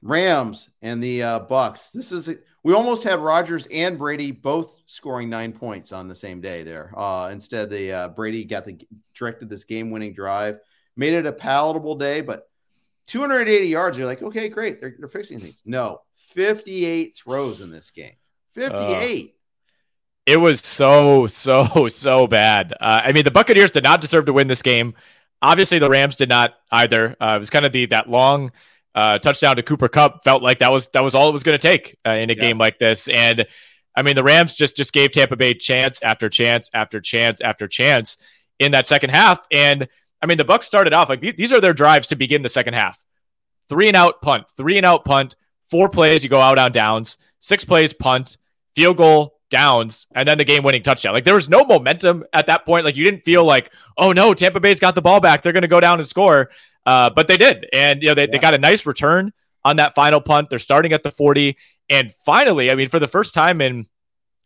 [SPEAKER 2] Rams and the uh, Bucs. This is we almost had Rodgers and Brady both scoring nine points on the same day there. Uh, instead, the uh, Brady got the directed this game-winning drive, made it a palatable day, but 280 yards. You're like, okay, great. They're, they're fixing things. No, 58 throws in this game. 58. Uh,
[SPEAKER 3] it was so, so, so bad. Uh, I mean, the Buccaneers did not deserve to win this game. Obviously, the Rams did not either. Uh, it was kind of the that long uh, touchdown to Cooper Kupp felt like that was that was all it was going to take uh, in a yeah. game like this. And I mean, the Rams just just gave Tampa Bay chance after chance after chance after chance in that second half. And I mean, the Bucs started off like these, these are their drives to begin the second half. Three and out punt, three and out punt, four plays you go out on downs, six plays punt, field goal, downs, and then the game winning touchdown. Like there was no momentum at that point. Like you didn't feel like, oh no, Tampa Bay's got the ball back. They're going to go down and score. Uh, but they did. And, you know, they, yeah. they got a nice return on that final punt. They're starting at the 40. And finally, I mean, for the first time in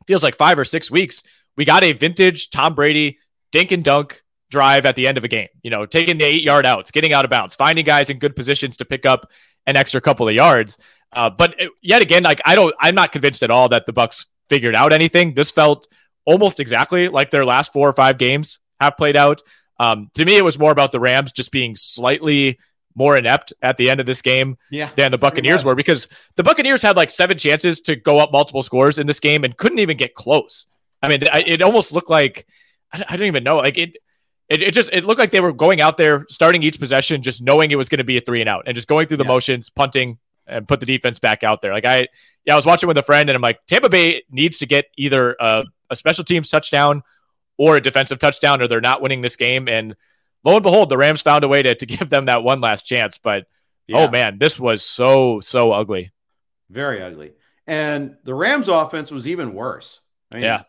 [SPEAKER 3] feels like five or six weeks, we got a vintage Tom Brady dink and dunk drive at the end of a game. You know, taking the eight yard outs, getting out of bounds, finding guys in good positions to pick up an extra couple of yards. Uh, but yet again, like I don't, I'm not convinced at all that the Bucs figured out anything. This felt almost exactly like their last four or five games have played out. Um, to me, it was more about the Rams just being slightly more inept at the end of this game
[SPEAKER 2] yeah,
[SPEAKER 3] than the Buccaneers were because the Buccaneers had like seven chances to go up multiple scores in this game and couldn't even get close. I mean, it almost looked like I don't even know. Like it, it, it just it looked like they were going out there, starting each possession, just knowing it was going to be a three and out, and just going through the yeah. motions, punting, and put the defense back out there. Like I, yeah, I was watching with a friend, and I'm like, Tampa Bay needs to get either a, a special teams touchdown or a defensive touchdown, or they're not winning this game. And lo and behold, the Rams found a way to to give them that one last chance. But oh yeah. oh man, this was so so ugly,
[SPEAKER 2] very ugly. And the Rams' offense was even worse.
[SPEAKER 3] I mean, yeah,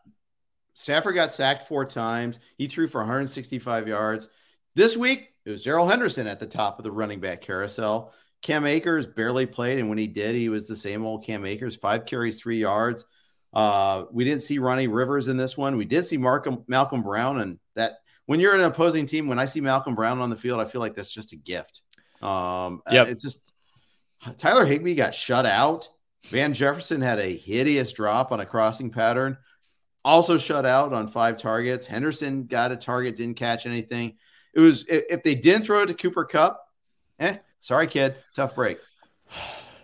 [SPEAKER 2] Stafford got sacked four times. He threw for 165 yards. This week, it was Darrell Henderson at the top of the running back carousel. Cam Akers barely played, and when he did, he was the same old Cam Akers. Five carries, three yards. Uh, we didn't see Ronnie Rivers in this one. We did see Malcolm, Malcolm Brown, and that when you're an opposing team, when I see Malcolm Brown on the field, I feel like that's just a gift. Um, yeah, it's just Tyler Higbee got shut out. Van Jefferson had a hideous drop on a crossing pattern also shut out on five targets. Henderson got a target, didn't catch anything. It was if they didn't throw it to Cooper Kupp, eh, sorry, kid, tough break.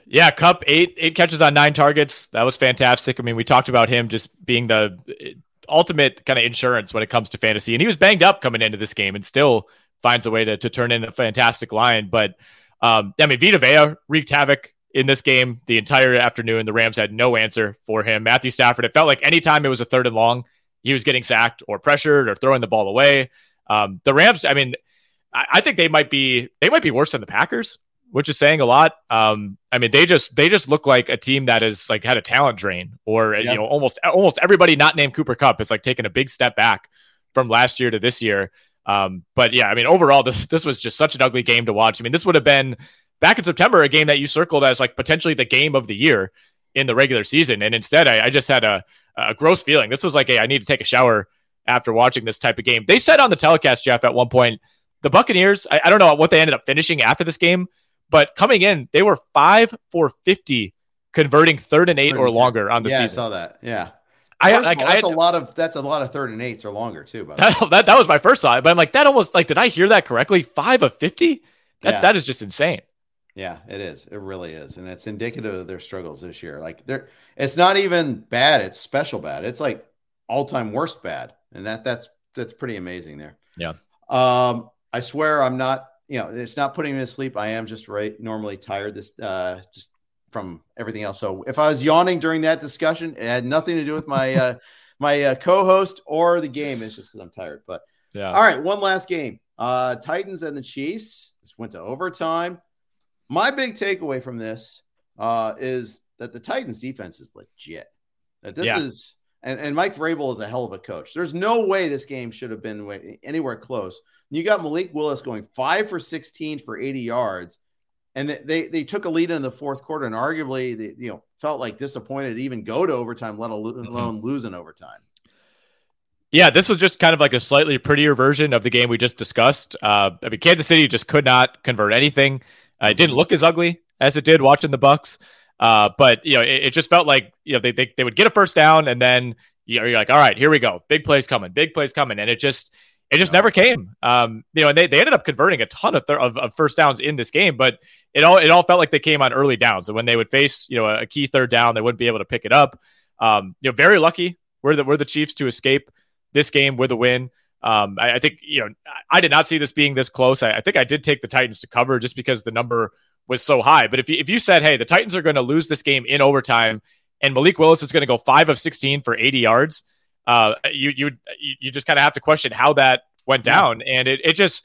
[SPEAKER 3] Yeah, Kupp eight eight catches on nine targets. That was fantastic. I mean, we talked about him just being the ultimate kind of insurance when it comes to fantasy, and he was banged up coming into this game, and still finds a way to to turn in a fantastic line. But um, I mean, Vita Vea wreaked havoc in this game the entire afternoon. The Rams had no answer for him. Matthew Stafford, it felt like anytime it was a third and long, he was getting sacked or pressured or throwing the ball away. Um, the Rams, I mean, I, I, think they might be they might be worse than the Packers, which is saying a lot. Um, I mean, they just they just look like a team that has like had a talent drain, or you know, almost almost everybody not named Cooper Kupp is like taking a big step back from last year to this year. Um, but yeah, I mean, overall, this this was just such an ugly game to watch. I mean, this would have been back in September, a game that you circled as like potentially the game of the year in the regular season. And instead, I, I just had a, a gross feeling. This was like, hey, I need to take a shower after watching this type of game. They said on the telecast, Jeff, at one point the Buccaneers, I, I don't know what they ended up finishing after this game, but coming in, they were five for 50 converting third and eight or longer on the
[SPEAKER 2] yeah,
[SPEAKER 3] season.
[SPEAKER 2] I saw that. Yeah.
[SPEAKER 3] I,
[SPEAKER 2] all,
[SPEAKER 3] like,
[SPEAKER 2] that's
[SPEAKER 3] I,
[SPEAKER 2] a lot of that's a lot of third and eights or longer too. But
[SPEAKER 3] that, that, that was my first thought, but I'm like that almost like did I hear that correctly? Five of fifty? That
[SPEAKER 2] Yeah.
[SPEAKER 3] that is just insane.
[SPEAKER 2] Yeah, it is. It really is, and it's indicative of their struggles this year. Like they're, it's not even bad. It's special bad. It's like all time worst bad, and that that's that's pretty amazing there.
[SPEAKER 3] Yeah.
[SPEAKER 2] Um, I swear I'm not. You know, it's not putting me to sleep. I am just right normally tired. This uh, just from everything else. So if I was yawning during that discussion, it had nothing to do with my uh, my uh, co-host or the game. It's just because I'm tired. But
[SPEAKER 3] Yeah.
[SPEAKER 2] all right, one last game. Uh Titans and the Chiefs. This went to overtime. My big takeaway from this uh is that the Titans defense is legit. That this
[SPEAKER 3] Yeah.
[SPEAKER 2] is and, and Mike Vrabel is a hell of a coach. There's no way this game should have been anywhere close. You got Malik Willis going five for 16 for 80 yards, and they, they took a lead in the fourth quarter, and arguably they you know felt like disappointed to even go to overtime, let alo- alone lose in overtime.
[SPEAKER 3] Yeah, this was just kind of like a slightly prettier version of the game we just discussed. Uh, I mean, Kansas City just could not convert anything. Uh, it didn't look as ugly as it did watching the Bucs, uh, but you know, it, it just felt like you know they, they they would get a first down and then you know, you're like, all right, here we go, big plays coming, big plays coming, and it just it just never came. Um, you know, and they, they ended up converting a ton of, thir- of of first downs in this game, but it all it all felt like they came on early downs. And when they would face you know a, a key third down, they wouldn't be able to pick it up. Um, you know, very lucky were the were the Chiefs to escape this game with a win. Um, I, I think you know I, did not see this being this close. I, I think I did take the Titans to cover just because the number was so high. But if you if you said, hey, the Titans are going to lose this game in overtime, and Malik Willis is going to go five of sixteen for eighty yards, uh, you you you just kind of have to question how that went down, and it it just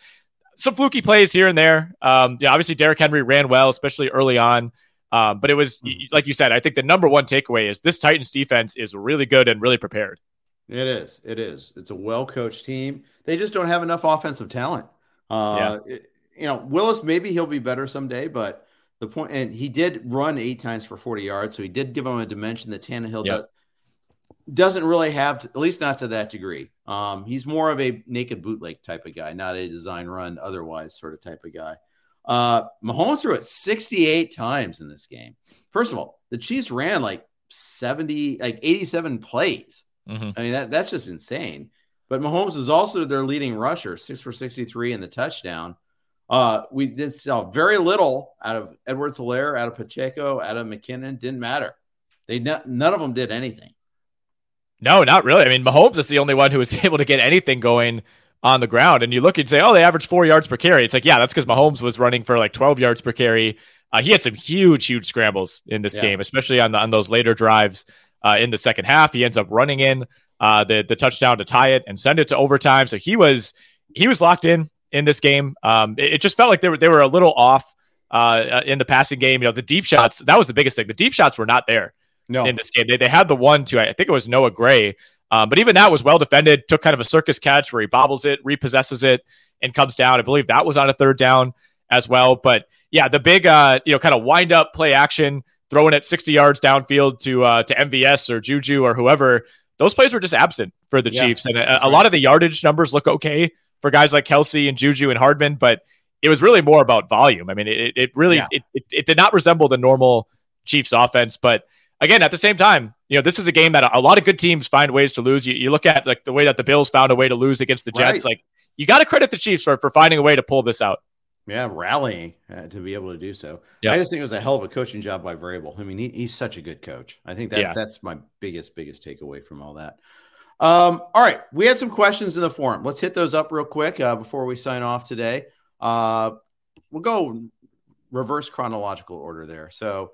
[SPEAKER 3] some fluky plays here and there. Um, yeah, obviously Derrick Henry ran well, especially early on. Um, but it was like you said. I think the number one takeaway is this Titans defense is really good and really prepared.
[SPEAKER 2] It is. It is. It's a well coached team. They just don't have enough offensive talent. Uh, it- you know, Willis, maybe he'll be better someday, but the point, and he did run eight times for 40 yards. So he did give him a dimension that Tannehill
[SPEAKER 3] Yep.
[SPEAKER 2] does, doesn't really have, to, at least not to that degree. Um, he's more of a naked bootleg type of guy, not a design run, otherwise sort of type of guy. Uh, Mahomes threw it 68 times in this game. First of all, the Chiefs ran like 70, like 87 plays.
[SPEAKER 3] Mhm.
[SPEAKER 2] I mean, that that's just insane. But Mahomes is also their leading rusher, six for 63 in the touchdown. Uh, we did sell very little out of Edwards Helaire, out of Pacheco, out of McKinnon. Didn't matter. They none of them did anything.
[SPEAKER 3] No, not really. I mean, Mahomes is the only one who was able to get anything going on the ground. And you look and say, oh, they averaged four yards per carry. It's like, yeah, that's because Mahomes was running for like 12 yards per carry. Uh, he had some huge, huge scrambles in this
[SPEAKER 2] Yeah.
[SPEAKER 3] game, especially on, the, on those later drives uh, in the second half. He ends up running in uh, the the touchdown to tie it and send it to overtime. So he was he was locked in in this game. Um, it, it just felt like they were they were a little off uh, in the passing game. You know, the deep shots that was the biggest thing. The deep shots were not there
[SPEAKER 2] No,
[SPEAKER 3] in this game. They, they had the one to, I think it was Noah Gray. Um, but even that was well defended, took kind of a circus catch where he bobbles it, repossesses it, and comes down. I believe that was on a third down as well. But yeah, the big, uh, you know, kind of wind up play action, throwing it 60 yards downfield to, uh, to MVS or Juju or whoever, those plays were just absent for the
[SPEAKER 2] Yeah,
[SPEAKER 3] Chiefs. And a, a lot of the yardage numbers look okay for guys like Kelce and Juju and Hardman, but it was really more about volume. I mean, it, it really,
[SPEAKER 2] Yeah.
[SPEAKER 3] it, it, it did not resemble the normal Chiefs offense, but again, at the same time, you know, this is a game that a, a lot of good teams find ways to lose. You, you look at like the way that the Bills found a way to lose against the Jets.
[SPEAKER 2] Right.
[SPEAKER 3] Like you got to credit the Chiefs for, for finding a way to pull this out.
[SPEAKER 2] Yeah, rallying uh, to be able to do so.
[SPEAKER 3] Yeah.
[SPEAKER 2] I just think it was a hell of a coaching job by Vrabel. I mean, he, he's such a good coach. I think that
[SPEAKER 3] Yeah.
[SPEAKER 2] that's my biggest biggest takeaway from all that. Um, all right, we had some questions in the forum. Let's hit those up real quick uh, before we sign off today. Uh, we'll go reverse chronological order there. So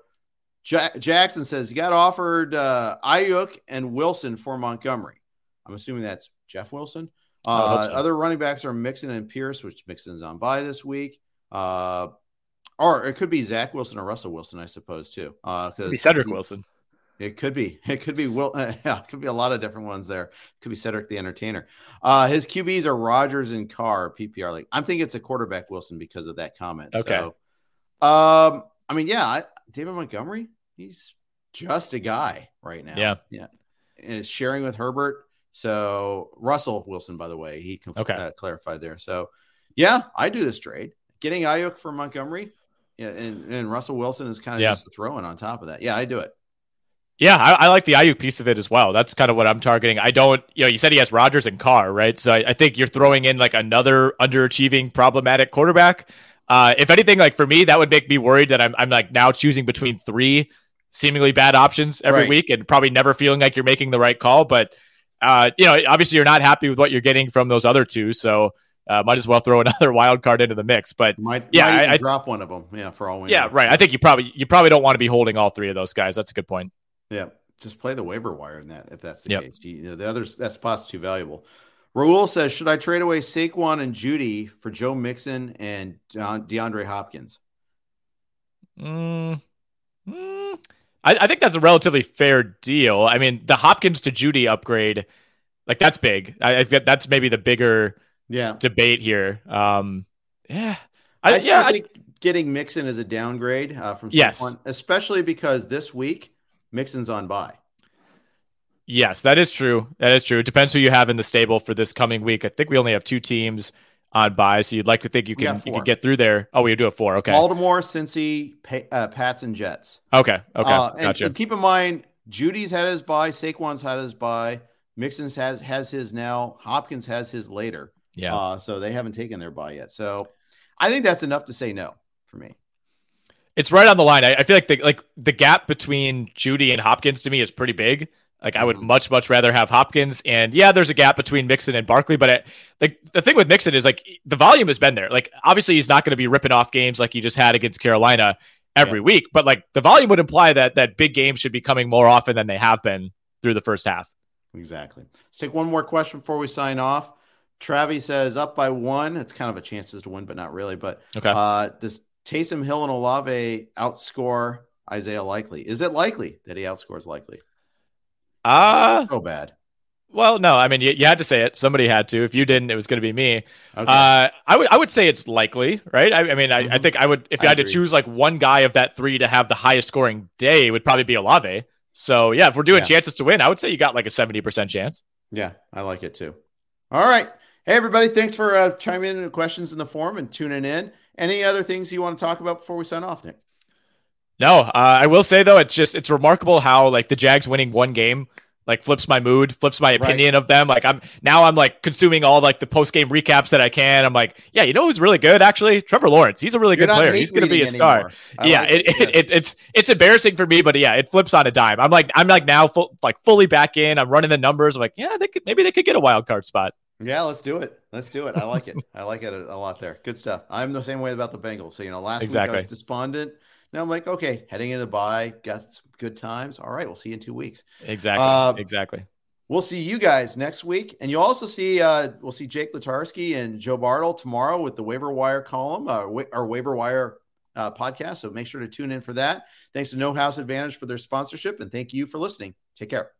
[SPEAKER 2] Ja- Jackson says you got offered uh, Aiyuk and Wilson for Montgomery. I'm assuming that's Jeff Wilson.
[SPEAKER 3] I would hope
[SPEAKER 2] Uh,
[SPEAKER 3] so.
[SPEAKER 2] Other running backs are Mixon and Pierce, which Mixon's on bye this week. Uh, or it could be Zach Wilson or Russell Wilson, I suppose, too. Uh,
[SPEAKER 3] Could be Cedric Wilson.
[SPEAKER 2] it could be. It could be Will. Yeah, it could be a lot of different ones there. It could be Cedric the Entertainer. Uh, his QBs are Rodgers and Carr PPR league. I'm thinking it's a quarterback Wilson because of that comment.
[SPEAKER 3] Okay.
[SPEAKER 2] So, um, I mean, yeah, I, David Montgomery, he's just a guy right now.
[SPEAKER 3] Yeah.
[SPEAKER 2] yeah, and is sharing with Herbert. So Russell Wilson, by the way, he conf-
[SPEAKER 3] Okay.
[SPEAKER 2] uh, clarified there. So Yeah, I do this trade. Getting Aiyuk for Montgomery, yeah, and, and Russell Wilson is kind of
[SPEAKER 3] Yeah.
[SPEAKER 2] just throwing on top of that. Yeah, I do it.
[SPEAKER 3] Yeah, I, I like the Aiyuk piece of it as well. That's kind of what I'm targeting. I don't, you know, you said he has Rodgers and Carr, right? So I, I think you're throwing in like another underachieving, problematic quarterback. Uh, if anything, like for me, that would make me worried that I'm, I'm like now choosing between three seemingly bad options every
[SPEAKER 2] Right.
[SPEAKER 3] week and probably never feeling like you're making the right call. But, uh, you know, obviously you're not happy with what you're getting from those other two. So uh, might as well throw another wild card into the mix. But
[SPEAKER 2] Might
[SPEAKER 3] Yeah,
[SPEAKER 2] might
[SPEAKER 3] I- I-
[SPEAKER 2] drop one of them. Yeah, for all we
[SPEAKER 3] yeah,
[SPEAKER 2] know.
[SPEAKER 3] right. I think you probably, you probably don't want to be holding all three of those guys. That's a good point.
[SPEAKER 2] Yeah, just play the waiver wire in that if that's the
[SPEAKER 3] Yep.
[SPEAKER 2] case. You, you know, the others that spot's too valuable. Raul says, should I trade away Saquon and Jeudy for Joe Mixon and DeAndre Hopkins?
[SPEAKER 3] Mm, mm, I, I think that's a relatively fair deal. I mean, the Hopkins to Jeudy upgrade, like that's big. I, I think that's maybe the bigger
[SPEAKER 2] Yeah,
[SPEAKER 3] debate here. Um, yeah,
[SPEAKER 2] I,
[SPEAKER 3] I,
[SPEAKER 2] still
[SPEAKER 3] yeah, I-
[SPEAKER 2] getting Mixon is a downgrade uh, from
[SPEAKER 3] Yes.
[SPEAKER 2] Saquon, especially because this week Mixon's on bye.
[SPEAKER 3] yes, that is true. That is true. It depends who you have in the stable for this coming week. I think we only have two teams on bye, so you'd like to think you can you can get through there. Oh, we do have four. Okay,
[SPEAKER 2] Baltimore, Cincy, Pa- uh, Pats, and Jets.
[SPEAKER 3] okay, okay,
[SPEAKER 2] Uh, and,
[SPEAKER 3] gotcha.
[SPEAKER 2] and keep in mind, Jeudy's had his bye, Saquon's had his bye, Mixon's has has his now, Hopkins has his later.
[SPEAKER 3] Yeah.
[SPEAKER 2] Uh, so they haven't taken their bye yet. So I think that's enough to say no for me.
[SPEAKER 3] It's right on the line. I, I feel like the like the gap between Jeudy and Hopkins to me is pretty big. Like I would
[SPEAKER 2] Mhm.
[SPEAKER 3] much much rather have Hopkins, and yeah, there's a gap between Mixon and Barkley, but it, like the thing with Mixon is like the volume has been there. Like obviously he's not going to be ripping off games like he just had against Carolina every week, but like the volume would imply that that big games should be coming more often than they have been through the first half.
[SPEAKER 2] Exactly. Let's take one more question before we sign off. Travi says up by one. It's kind of a chances to win, but not really. But
[SPEAKER 3] Okay.
[SPEAKER 2] uh, does Taysom Hill and Olave outscore Isaiah Likely? Is it likely that he outscores Likely?
[SPEAKER 3] Uh
[SPEAKER 2] So bad.
[SPEAKER 3] well, no, I mean you, you had to say it. Somebody had to. If you didn't, it was going to be me.
[SPEAKER 2] Okay.
[SPEAKER 3] Uh, I would I would say it's likely, right? I, I mean, I, I
[SPEAKER 2] Mhm.
[SPEAKER 3] think I would if
[SPEAKER 2] I
[SPEAKER 3] I had to choose like one guy of that three to have the highest scoring day, it would probably be Olave. So yeah, if we're doing
[SPEAKER 2] Yeah.
[SPEAKER 3] chances to win, I would say you got like a seventy percent chance.
[SPEAKER 2] Yeah, I like it too. All right. Hey, everybody. Thanks for uh, chiming in with questions in the forum and tuning in. Any other things you want to talk about before we sign off, Nick?
[SPEAKER 3] No, uh, I will say though, it's just it's remarkable how like the Jags winning one game like flips my mood, flips my
[SPEAKER 2] Right.
[SPEAKER 3] opinion of them. Like I'm now I'm like consuming all like the post game recaps that I can. I'm like, yeah, you know who's really good actually? Trevor Lawrence. He's a really
[SPEAKER 2] You're
[SPEAKER 3] good player. He's going to be a star. Yeah,
[SPEAKER 2] like
[SPEAKER 3] it, it, it, it's it's embarrassing for me, but yeah, it flips on a dime. I'm like I'm like now full, like fully back in. I'm running the numbers. I'm like, yeah, they could maybe they could get a wild card spot.
[SPEAKER 2] Yeah, let's do it. Let's do it. I like it. I like it a, a lot there. Good stuff. I'm the same way about the Bengals. So, you know, last week I was despondent. Now I'm like, okay, heading into bye, got some good times. All right, we'll see you in two weeks.
[SPEAKER 3] Exactly,
[SPEAKER 2] Uh,
[SPEAKER 3] exactly.
[SPEAKER 2] We'll see you guys next week. And you'll also see, uh, we'll see Jake Latarski and Joe Bartle tomorrow with the waiver wire column, uh, wa- our waiver wire uh, podcast. So make sure to tune in for that. Thanks to No House Advantage for their sponsorship. And thank you for listening. Take care.